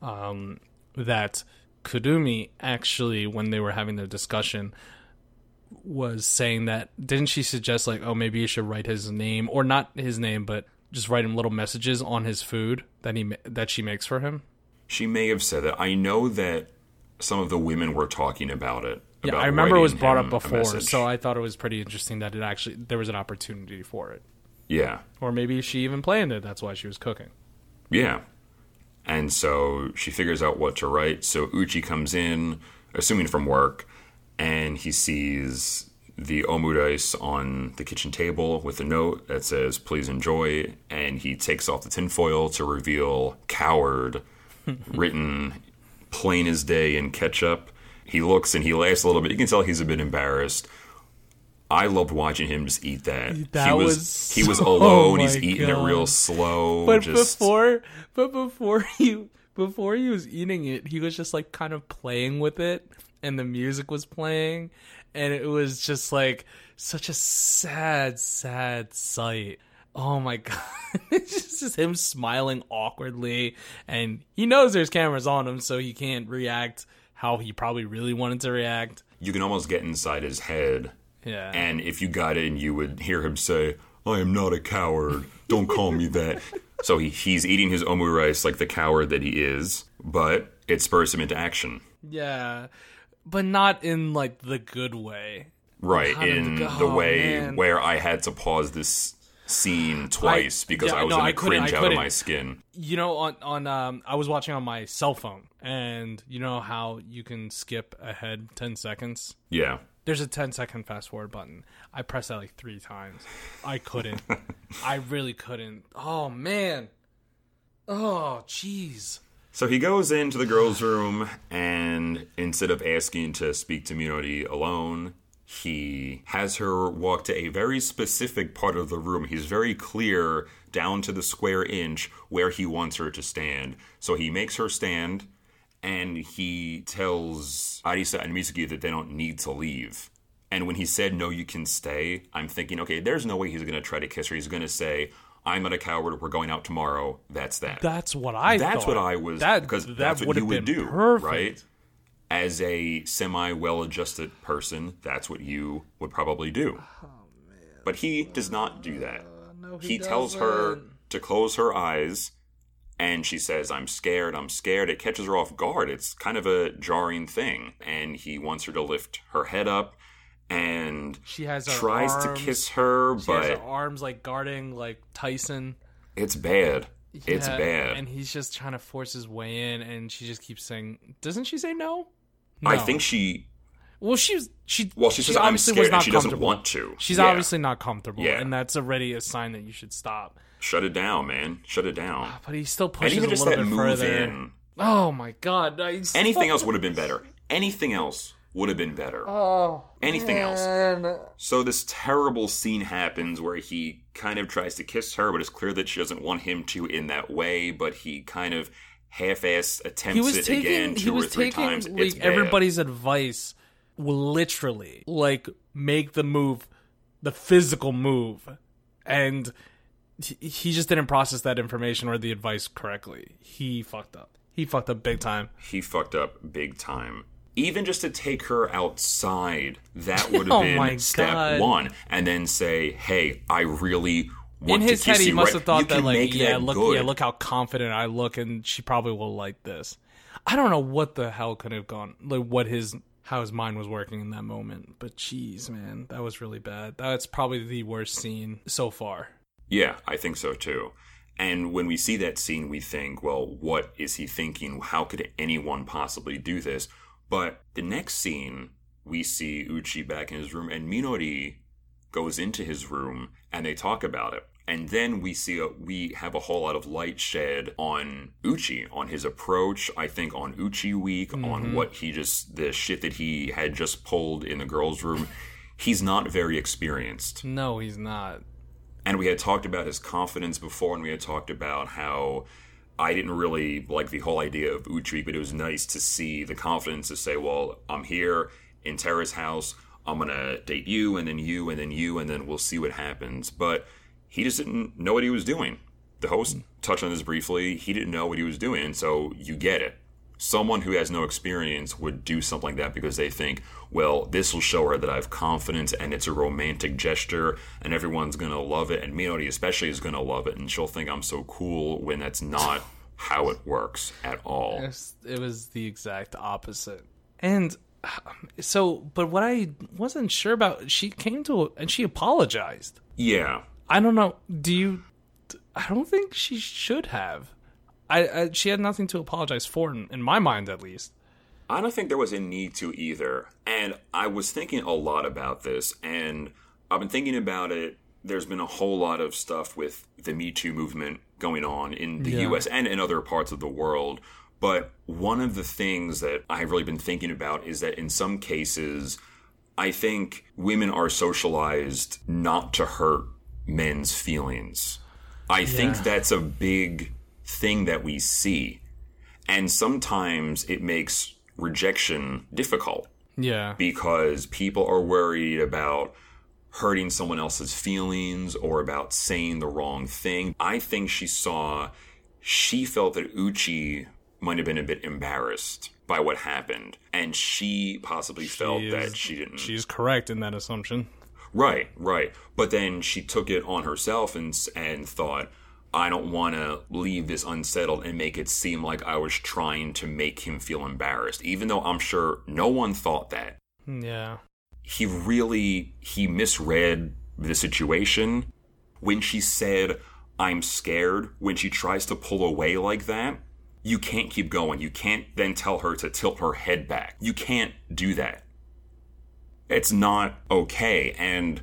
um, that Kurumi actually, when they were having their discussion, was saying that didn't she suggest like, oh, maybe you should write his name or not his name, but just write him little messages on his food that he that she makes for him. She may have said that. I know that some of the women were talking about it. Yeah, about I remember it was brought up before, so I thought it was pretty interesting that it actually there was an opportunity for it, yeah, or maybe she even planned it. That's why she was cooking. yeah. And so she figures out what to write. So Uchi comes in, assuming from work, and he sees the omurice on the kitchen table with a note that says "Please enjoy," and he takes off the tinfoil to reveal "coward" written plain as day in ketchup. He looks and he laughs a little bit. You can tell he's a bit embarrassed. I loved watching him just eat that. That he was, was he was oh alone. oh he's eating it real slow. But just, before, but before he before he was eating it, he was just like kind of playing with it, and the music was playing, and it was just like such a sad, sad sight. Oh my god. it's just him smiling awkwardly and he knows there's cameras on him so he can't react how he probably really wanted to react. You can almost get inside his head. Yeah. And if you got in, you would hear him say, I am not a coward. Don't call me that. So he, he's eating his omurice like the coward that he is, but it spurs him into action. yeah. But not in like the good way. Right, in the- the oh, way man. where I had to pause this scene twice because yeah, I was no, in I a cringe out of my skin. You know, on on um, I was watching on my cell phone, and you know how you can skip ahead ten seconds. Yeah. There's a 10 second fast forward button. I pressed that like three times. I couldn't. I really couldn't. Oh man. Oh jeez. So he goes into the girls' room, and instead of asking to speak to Minori alone, he has her walk to a very specific part of the room. He's very clear, down to the square inch, where he wants her to stand. So he makes her stand, and he tells Arisa and Mizuki that they don't need to leave. And when he said, no, you can stay, I'm thinking, okay, there's no way he's going to try to kiss her. He's going to say, I'm not a coward. We're going out tomorrow. That's that. That's what I thought. That's thought. what I was that, because that that's what you would do, perfect. right? As a semi well-adjusted person, that's what you would probably do. But he does not do that. Uh, no, he tells her to close her eyes, and she says, "I'm scared. I'm scared." It catches her off guard. It's kind of a jarring thing, and he wants her to lift her head up, and She has tries to kiss her, She has but her arms like guarding like Tyson. it's bad. It's bad. And he's just trying to force his way in, and she just keeps saying, "Doesn't she say no?" I think she. Well, she was she. Well, she, says, "I'm obviously scared," and she doesn't want to. She's Yeah. obviously not comfortable, Yeah. and that's already a sign that you should stop. Shut it down, man. Shut it down. Ah, but he still And even a just little that bit move further. in. Oh my god! Anything else would have been better. Anything else would have been better. Oh, Anything else. So this terrible scene happens where he kind of tries to kiss her, but it's clear that she doesn't want him to in that way. But he kind of half-ass attempts He was it taking again he two or was three taking times. like everybody's advice, literally like make the move, the physical move, and he- just didn't process that information or the advice correctly. He fucked up. He fucked up big time. he fucked up big time. Even just to take her outside, that would have Oh been step God. one, and then say, "Hey, I really In his head, he must right- have thought you that like, yeah, that look, good. yeah, look how confident I look, and she probably will like this. I don't know what the hell could have gone, like what his how his mind was working in that moment. But jeez, man, that was really bad. That's probably the worst scene so far. Yeah, I think so too. And when we see that scene, we think, well, what is he thinking? How could anyone possibly do this? But the next scene, we see Uchi back in his room, and Minori goes into his room, and they talk about it. And then we see a, we have a whole lot of light shed on Uchi, on his approach. I think on Uchi Week, on mm-hmm. what he just the shit that he had just pulled in the girls' room. He's not very experienced. No, he's not. And we had talked about his confidence before, and we had talked about how I didn't really like the whole idea of Uchi, but it was nice to see the confidence to say, well, I'm here in Terrace House. I'm going to date you, and then you, and then you, and then we'll see what happens. But he just didn't know what he was doing. The host touched on this briefly. He didn't know what he was doing, so you get it. Someone who has no experience would do something like that because they think, well, this will show her that I have confidence and it's a romantic gesture and everyone's going to love it. And Minori, especially, is going to love it and she'll think I'm so cool when that's not how it works at all. It was, the exact opposite. And um, so, but what I wasn't sure about, she came to and she apologized. Yeah. I don't know. Do you? I don't think she should have. I, I she had nothing to apologize for, in, in my mind at least. I don't think there was a need to either. And I was thinking a lot about this, and I've been thinking about it. There's been a whole lot of stuff with the Me Too movement going on in the Yeah. US and in other parts of the world. But one of the things that I've really been thinking about is that in some cases, I think women are socialized not to hurt men's feelings. I think that's a big thing that we see. And sometimes it makes rejection difficult Yeah, because people are worried about hurting someone else's feelings or about saying the wrong thing. I think she saw, she felt that Uchi might have been a bit embarrassed by what happened. And she possibly felt She that is- she didn't. She's correct in that assumption. Right, right. But then she took it on herself and and thought, I don't want to leave this unsettled and make it seem like I was trying to make him feel embarrassed, even though I'm sure no one thought that. Yeah. He really he misread the situation when she said, "I'm scared." When she tries to pull away like that, you can't keep going. You can't then tell her to tilt her head back. You can't do that it's not okay. And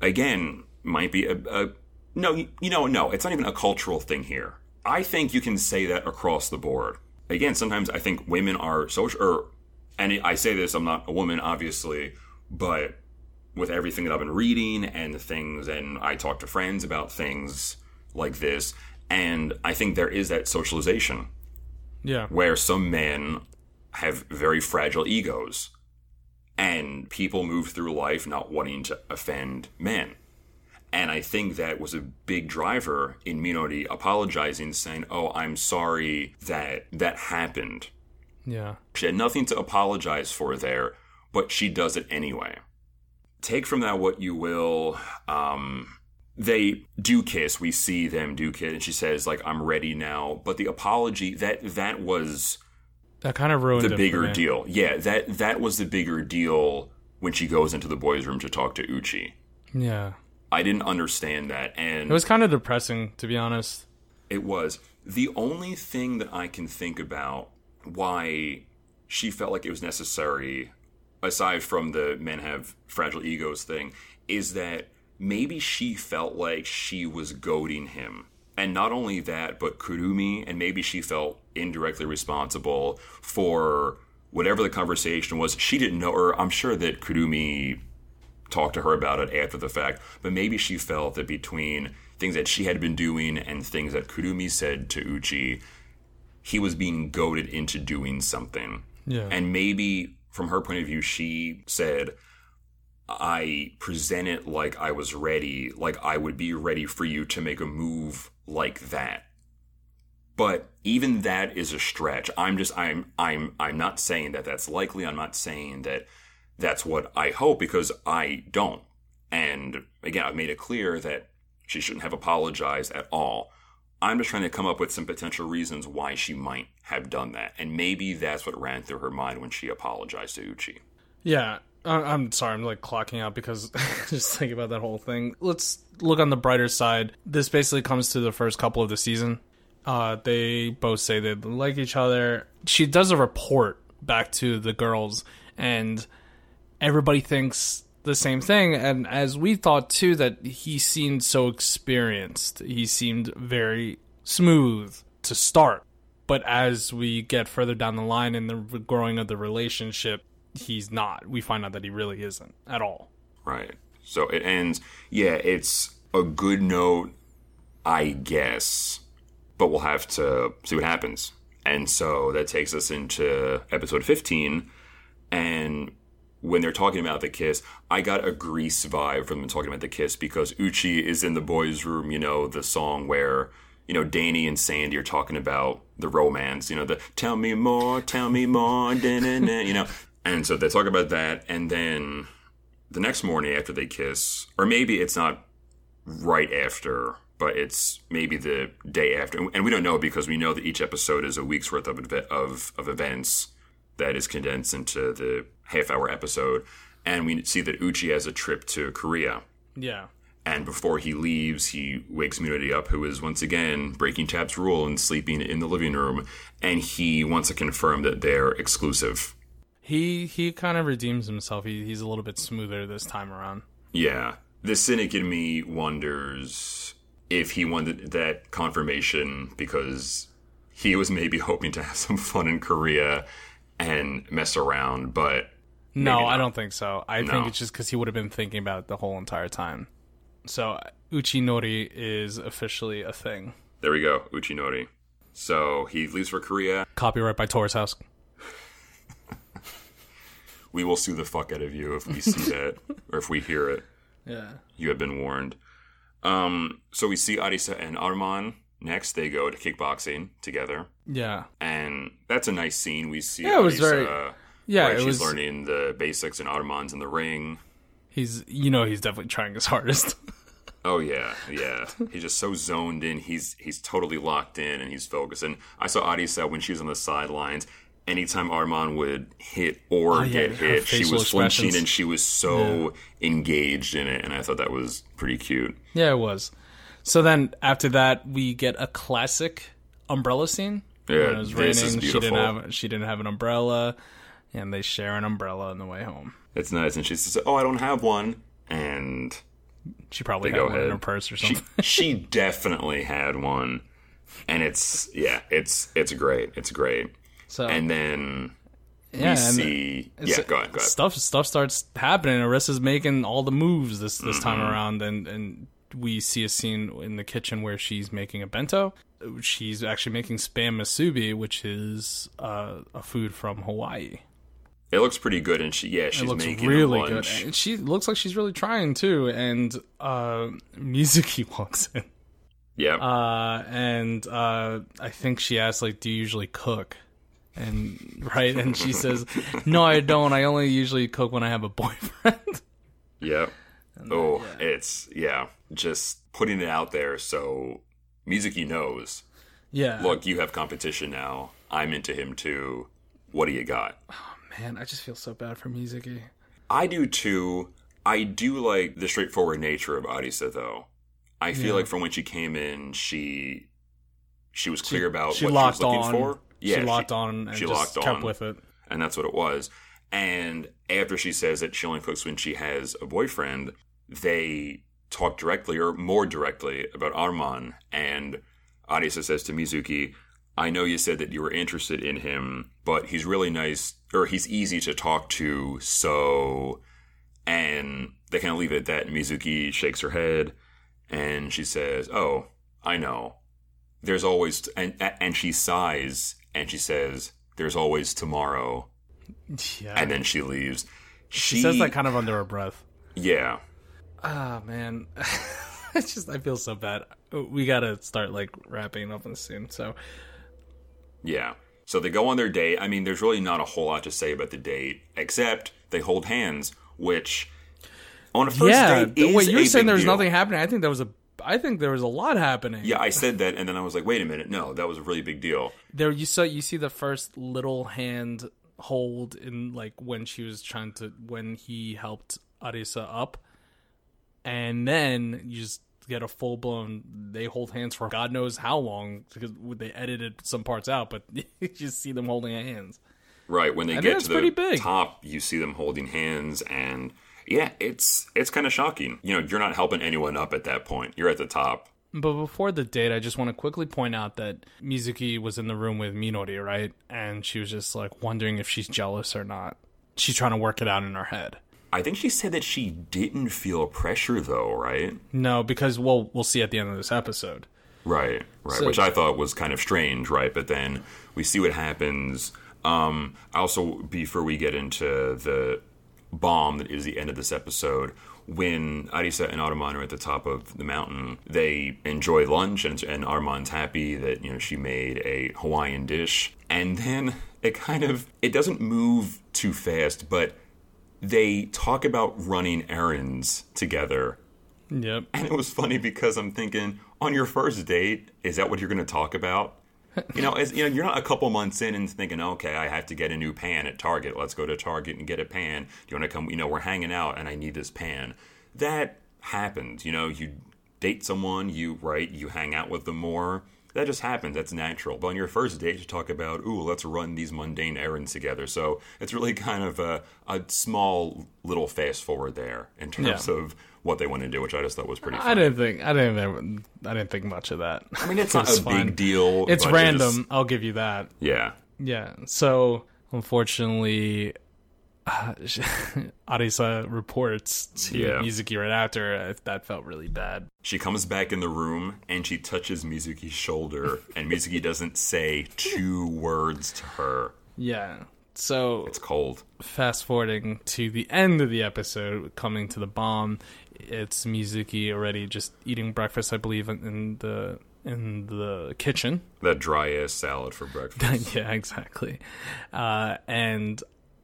again, might be a, a no, you, you know, no, it's not even a cultural thing here. I think you can say that across the board. Again, sometimes I think women are social, or, and I say this, I'm not a woman, obviously, but with everything that I've been reading and the things, and I talk to friends about things like this, and I think there is that socialization Yeah. where some men have very fragile egos and people move through life not wanting to offend men. And I think that was a big driver in Minori apologizing, saying, Oh, I'm sorry that that happened. Yeah. She had nothing to apologize for there, but she does it anyway. Take from that what you will. Um, they do kiss. We see them do kiss, and she says, "Like I'm ready now." But the apology that that was That kind of ruined the bigger deal. Yeah, that that was the bigger deal when she goes into the boys' room to talk to Uchi. Yeah. I didn't understand that, and It was kind of depressing, to be honest. It was. The only thing that I can think about why she felt like it was necessary, aside from the men have fragile egos thing, is that maybe she felt like she was goading him. And not only that, but Kurumi, and maybe she felt indirectly responsible for whatever the conversation was. She didn't know, or I'm sure that Kurumi talked to her about it after the fact, but maybe she felt that between things that she had been doing and things that Kurumi said to Uchi, he was being goaded into doing something. Yeah. And maybe from her point of view, she said, I present it like I was ready, like I would be ready for you to make a move like that. But even that is a stretch. I'm just I'm I'm I'm not saying that that's likely. I'm not saying that that's what I hope because I don't. And again, I've made it clear that she shouldn't have apologized at all. I'm just trying to come up with some potential reasons why she might have done that. And maybe that's what ran through her mind when she apologized to Uchi. Yeah, I'm sorry. I'm like clocking out because just thinking about that whole thing. Let's look on the brighter side. This basically comes to the first couple of the season. Uh, they both say they like each other. She does a report back to the girls, and everybody thinks the same thing. And as we thought too, that he seemed so experienced. He seemed very smooth to start. But as we get further down the line in the growing of the relationship, he's not. We find out that he really isn't at all. Right. So it ends. Yeah, it's a good note, I guess, but we'll have to see what happens. And so that takes us into episode 15. And when they're talking about the kiss, I got a Grease vibe from them talking about the kiss because Uchi is in the boys' room, you know, the song where, you know, Danny and Sandy are talking about the romance, you know, the tell me more, tell me more, you know. And so they talk about that. And then the next morning after they kiss, or maybe it's not right after, but it's maybe the day after. And we don't know because we know that each episode is a week's worth of, of, of events that is condensed into the half hour episode. And we see that Uchi has a trip to Korea. Yeah. And before he leaves, he wakes Minori up, who is once again breaking Tap's rule and sleeping in the living room. And he wants to confirm that they're exclusive. He he kind of redeems himself. He, he's a little bit smoother this time around. Yeah. The cynic in me wonders if he wanted that confirmation because he was maybe hoping to have some fun in Korea and mess around, but No, I don't think so. I No. think it's just because he would have been thinking about it the whole entire time. So Uchinori is officially a thing. there we go, Uchinori. So he leaves for Korea. Copyright by Taurus House. We will sue the fuck out of you if we see that or if we hear it. Yeah. You have been warned. Um, so we see Arisa and Arman. Next, they go to kickboxing together, Yeah. and that's a nice scene. We see Yeah, it was Arisa, very- Yeah, it she's was. learning the basics, and Arman's in the ring. He's, you know, he's definitely trying his hardest. Oh yeah, yeah. he's just so zoned in. He's he's totally locked in and he's focused. And I saw Arisa when she was on the sidelines. Anytime Arman would hit or Oh, yeah, get hit, she was flinching expressions. and she was so engaged in it. And I thought that was pretty cute. yeah, it was. So then after that, we get a classic umbrella scene. Yeah, when it was raining. She didn't have she didn't have an umbrella, and they share an umbrella on the way home. It's nice. And she says, "Oh, I don't have one." And She probably had one in her purse or she something. she definitely had one. And it's yeah, it's it's great. It's great. So And then yeah, we see yeah. Go ahead. Go ahead. stuff stuff starts happening. Arisa's making all the moves this this time Mm-hmm. around, and and we see a scene in the kitchen where she's making a bento. She's actually making spam musubi, which is uh, a food from Hawaii. It looks pretty good, and she yeah, she's it looks making really the good. And she looks like she's really trying too. And uh, Mizuki walks in, Yeah, uh, and uh, I think she asks like, "Do you usually cook?" And right, and she says, "No, I don't. I only usually cook when I have a boyfriend." Oh, yeah. Oh, it's yeah, just putting it out there so Mizuki knows. yeah, Look, you have competition now. I'm into him too. What do you got? Oh man, I just feel so bad for Mizuki. I do too. I do like the straightforward nature of Arisa, though. I feel Yeah. like from when she came in, she she was clear about she what she was looking on. for. She locked on and she just locked kept on. with it. and that's what it was. And after she says that she only cooks when she has a boyfriend, they talk directly or more directly about Arman. And Arisa says to Mizuki, I know you said that you were interested in him, but he's really nice, or he's easy to talk to, so. And they kind of leave it at that. And Mizuki shakes her head and she says, Oh, I know. There's always, and, and she sighs and she says, There's always tomorrow Yeah, and then she leaves. She, she says that kind of under her breath. yeah, Ah, man, it's just I feel so bad. We gotta start like wrapping up soon. So yeah. So they go on their date. I mean, there's really not a whole lot to say about the date, except they hold hands, which on a first yeah, date is wait, you a were saying big there deal. nothing happening. I think that was a. I think there was a lot happening. Yeah, I said that, and then I was like, wait a minute, no, that was a really big deal. there you saw you see the first little hand hold in like when she was trying to when he helped Arisa up, and then you just get a full blown. They hold hands for God knows how long because they edited some parts out, but you just see them holding hands. Right when they think get to the pretty big. top, you see them holding hands, and yeah, it's it's kind of shocking. You know, you're not helping anyone up at that point. You're at the top. But before the date, I just want to quickly point out that Mizuki was in the room with Minori, right? And she was just like wondering if she's jealous or not. She's trying to work it out in her head. I think she said that she didn't feel pressure, though, right? No, because well, we'll see at the end of this episode. Right, right. So- Which I thought was kind of strange, right? But then we see what happens. Um, also, before we get into the bomb that is the end of this episode, when Arisa and Arman are at the top of the mountain, they enjoy lunch, and, and Arman's happy that you know she made a Hawaiian dish, and then it kind of it doesn't move too fast, but they talk about running errands together Yep. and it was funny because I'm thinking, on your first date, is that what you're going to talk about? You know, as you know, you're not a couple months in and thinking, okay, I have to get a new pan at Target. Let's go to Target and get a pan. Do you want to come? You know, we're hanging out, and I need this pan. That happens. You know, you date someone, you right, you hang out with them more. That just happens. That's natural. But on your first date, you talk about, ooh, let's run these mundane errands together. So it's really kind of a, a small little fast forward there in terms Yeah. of what they want to do, which I just thought was pretty. I didn't think I didn't I didn't think much of that. I mean, it's not a fine. big deal. It's random. just- I'll give you that. yeah, Yeah. So unfortunately, uh, Arisa reports to Yeah. Mizuki right after. That felt really bad. she comes back in the room and she touches Mizuki's shoulder, and Mizuki doesn't say two words to her. Yeah. So It's cold. fast forwarding to the end of the episode, coming to the bomb, it's Mizuki already just eating breakfast, I believe, in, in the in the kitchen. That dry ass salad for breakfast. yeah, exactly. Uh, and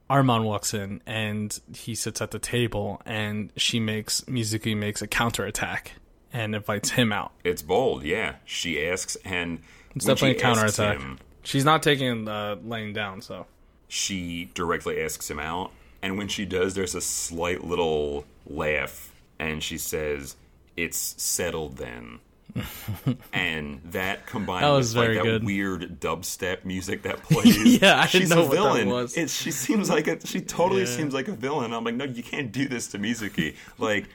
Arman walks in and he sits at the table and she makes Mizuki makes a counterattack and invites him out. It's bold, yeah. She asks, and It's definitely she a counterattack. him, She's not taking uh, laying down, so she directly asks him out, and when she does, there's a slight little laugh, and she says, "It's settled then." and that combined That was with very like that good. weird dubstep music that plays, Yeah, I didn't she's know a what that villain. was. It, she seems like a, she totally Yeah. seems like a villain. I'm like, no, you can't do this to Mizuki. Like,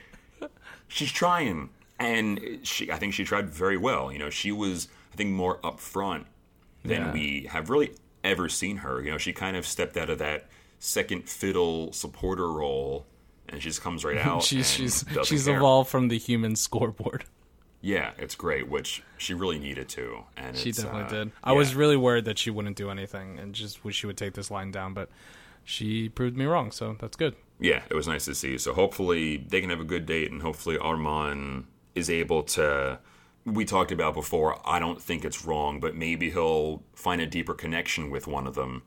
she's trying, and she I think she tried very well. You know, she was I think more upfront than Yeah. we have really ever seen her. You know, she kind of stepped out of that second fiddle supporter role, and she just comes right out. she's she's she's care. evolved from the human scoreboard. Yeah, it's great, which she really needed to, and She definitely uh, did. I yeah. was really worried that she wouldn't do anything and just wish she would take this line down, but she proved me wrong, so that's good. yeah, it was nice to see. So hopefully they can have a good date, and hopefully Arman is able to. We talked about before. I don't think it's wrong, but maybe he'll find a deeper connection with one of them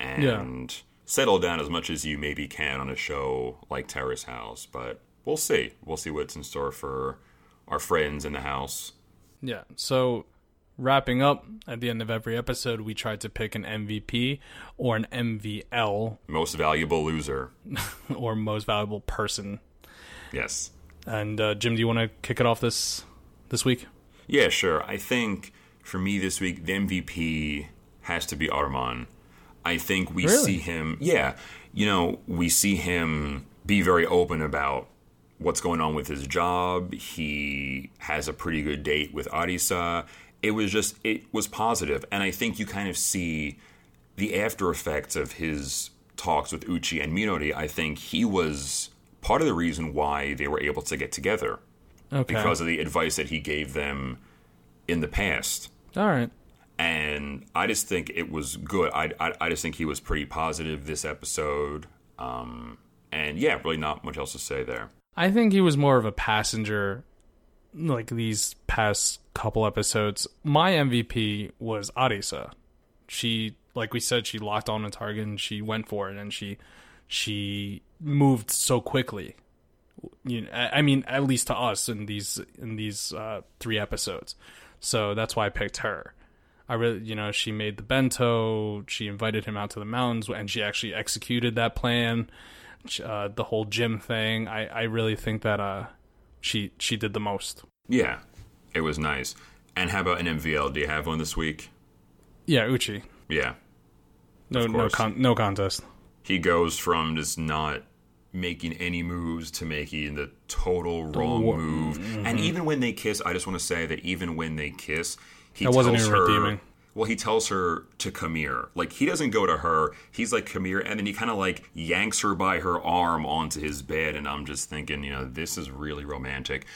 and settle down as much as you maybe can on a show like Terrace House. But we'll see. We'll see what's in store for our friends in the house. Yeah. So wrapping up at the end of every episode, we tried to pick an MVP or an MVL Most valuable loser. or most valuable person. Yes. And uh, Jim, do you want to kick it off this this week? Yeah, sure. I think for me this week, the MVP has to be Arman. I think we Really? see him, yeah, you know, we see him be very open about what's going on with his job. He has a pretty good date with Arisa. It was just, it was positive, And I think you kind of see the after effects of his talks with Uchi and Minori. I think he was part of the reason why they were able to get together Okay. because of the advice that he gave them in the past. All right. And I just think it was good. I, I, I just think he was pretty positive this episode. Um, and yeah, really not much else to say there. I think he was more of a passenger like these past couple episodes. My MVP was Arisa. She like we said she locked on a target and she went for it and she she moved so quickly. You know, I mean at least to us in these in these uh 3 episodes. So that's why I picked her. I really, you know, she made the bento. She invited him out to the mountains, and she actually executed that plan. Uh, the whole gym thing. I, I really think that uh, she she did the most. Yeah, it was nice. And how about an MVL? Do you have one this week? Yeah, Uchi. Yeah. No, no, con- no contest. He goes from just not making any moves to making the total wrong move. And even when they kiss, I just want to say that even when they kiss, he That tells wasn't even her. redeeming. Well, he tells her to come here. Like he doesn't go to her. He's like come here, and then he kind of like yanks her by her arm onto his bed. And I'm just thinking, you know, this is really romantic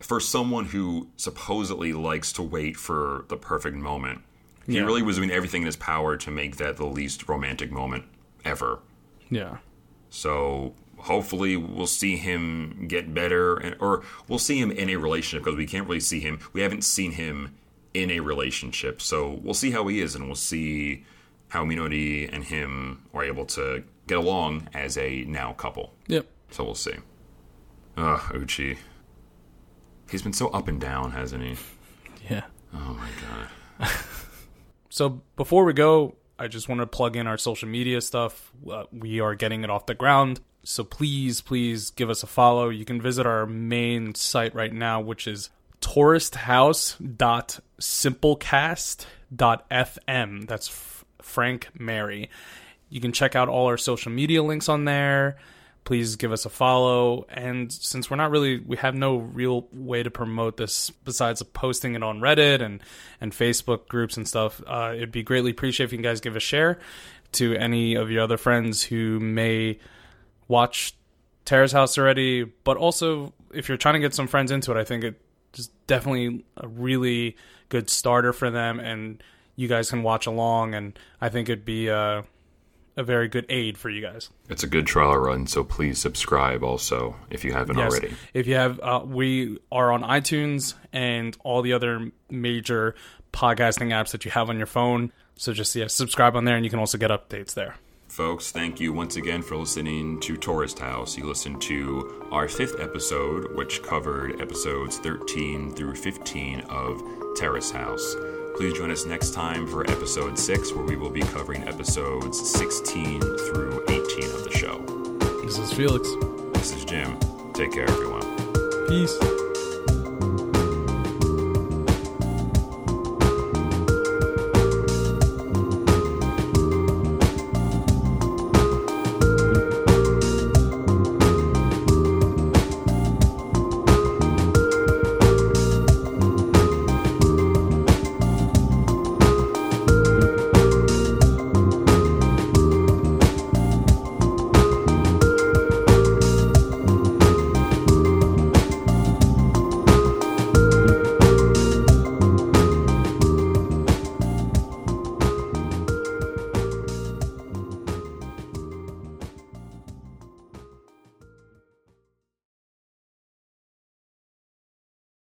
for someone who supposedly likes to wait for the perfect moment. He Yeah. really was doing everything in his power to make that the least romantic moment ever. Yeah, So hopefully we'll see him get better, and, or we'll see him in a relationship because we can't really see him. We haven't seen him in a relationship, so we'll see how he is, and we'll see how Minori and him are able to get along as a now couple. yep. So we'll see. Ugh, Uchi. He's been so up and down, hasn't he? Yeah. Oh my god. So before we go, I just want to plug in our social media stuff. Uh, we are getting it off the ground. So please, please give us a follow. You can visit our main site right now, which is touristhouse.simplecast.fm. That's F- Frank Mary. You can check out all our social media links on there. Please give us a follow. And since we're not really, we have no real way to promote this besides posting it on Reddit and, and Facebook groups and stuff, uh, it'd be greatly appreciated if you guys give a share to any of your other friends who may watch Terrace House already. But also, if you're trying to get some friends into it, I think it's definitely a really good starter for them. And you guys can watch along. And I think it'd be uh, a very good aid for you guys. It's a good trial run, so please subscribe also if you haven't Yes. already. If you have, uh, we are on iTunes and all the other major podcasting apps that you have on your phone. So just yeah, subscribe on there, and you can also get updates there. Folks, thank you once again for listening to Tourist House. You listened to our fifth episode, which covered episodes 13 through 15 of Terrace House. Please join us next time for episode 6, where we will be covering episodes 16 through 18 of the show. This is Felix. This is Jim. Take care, everyone. Peace.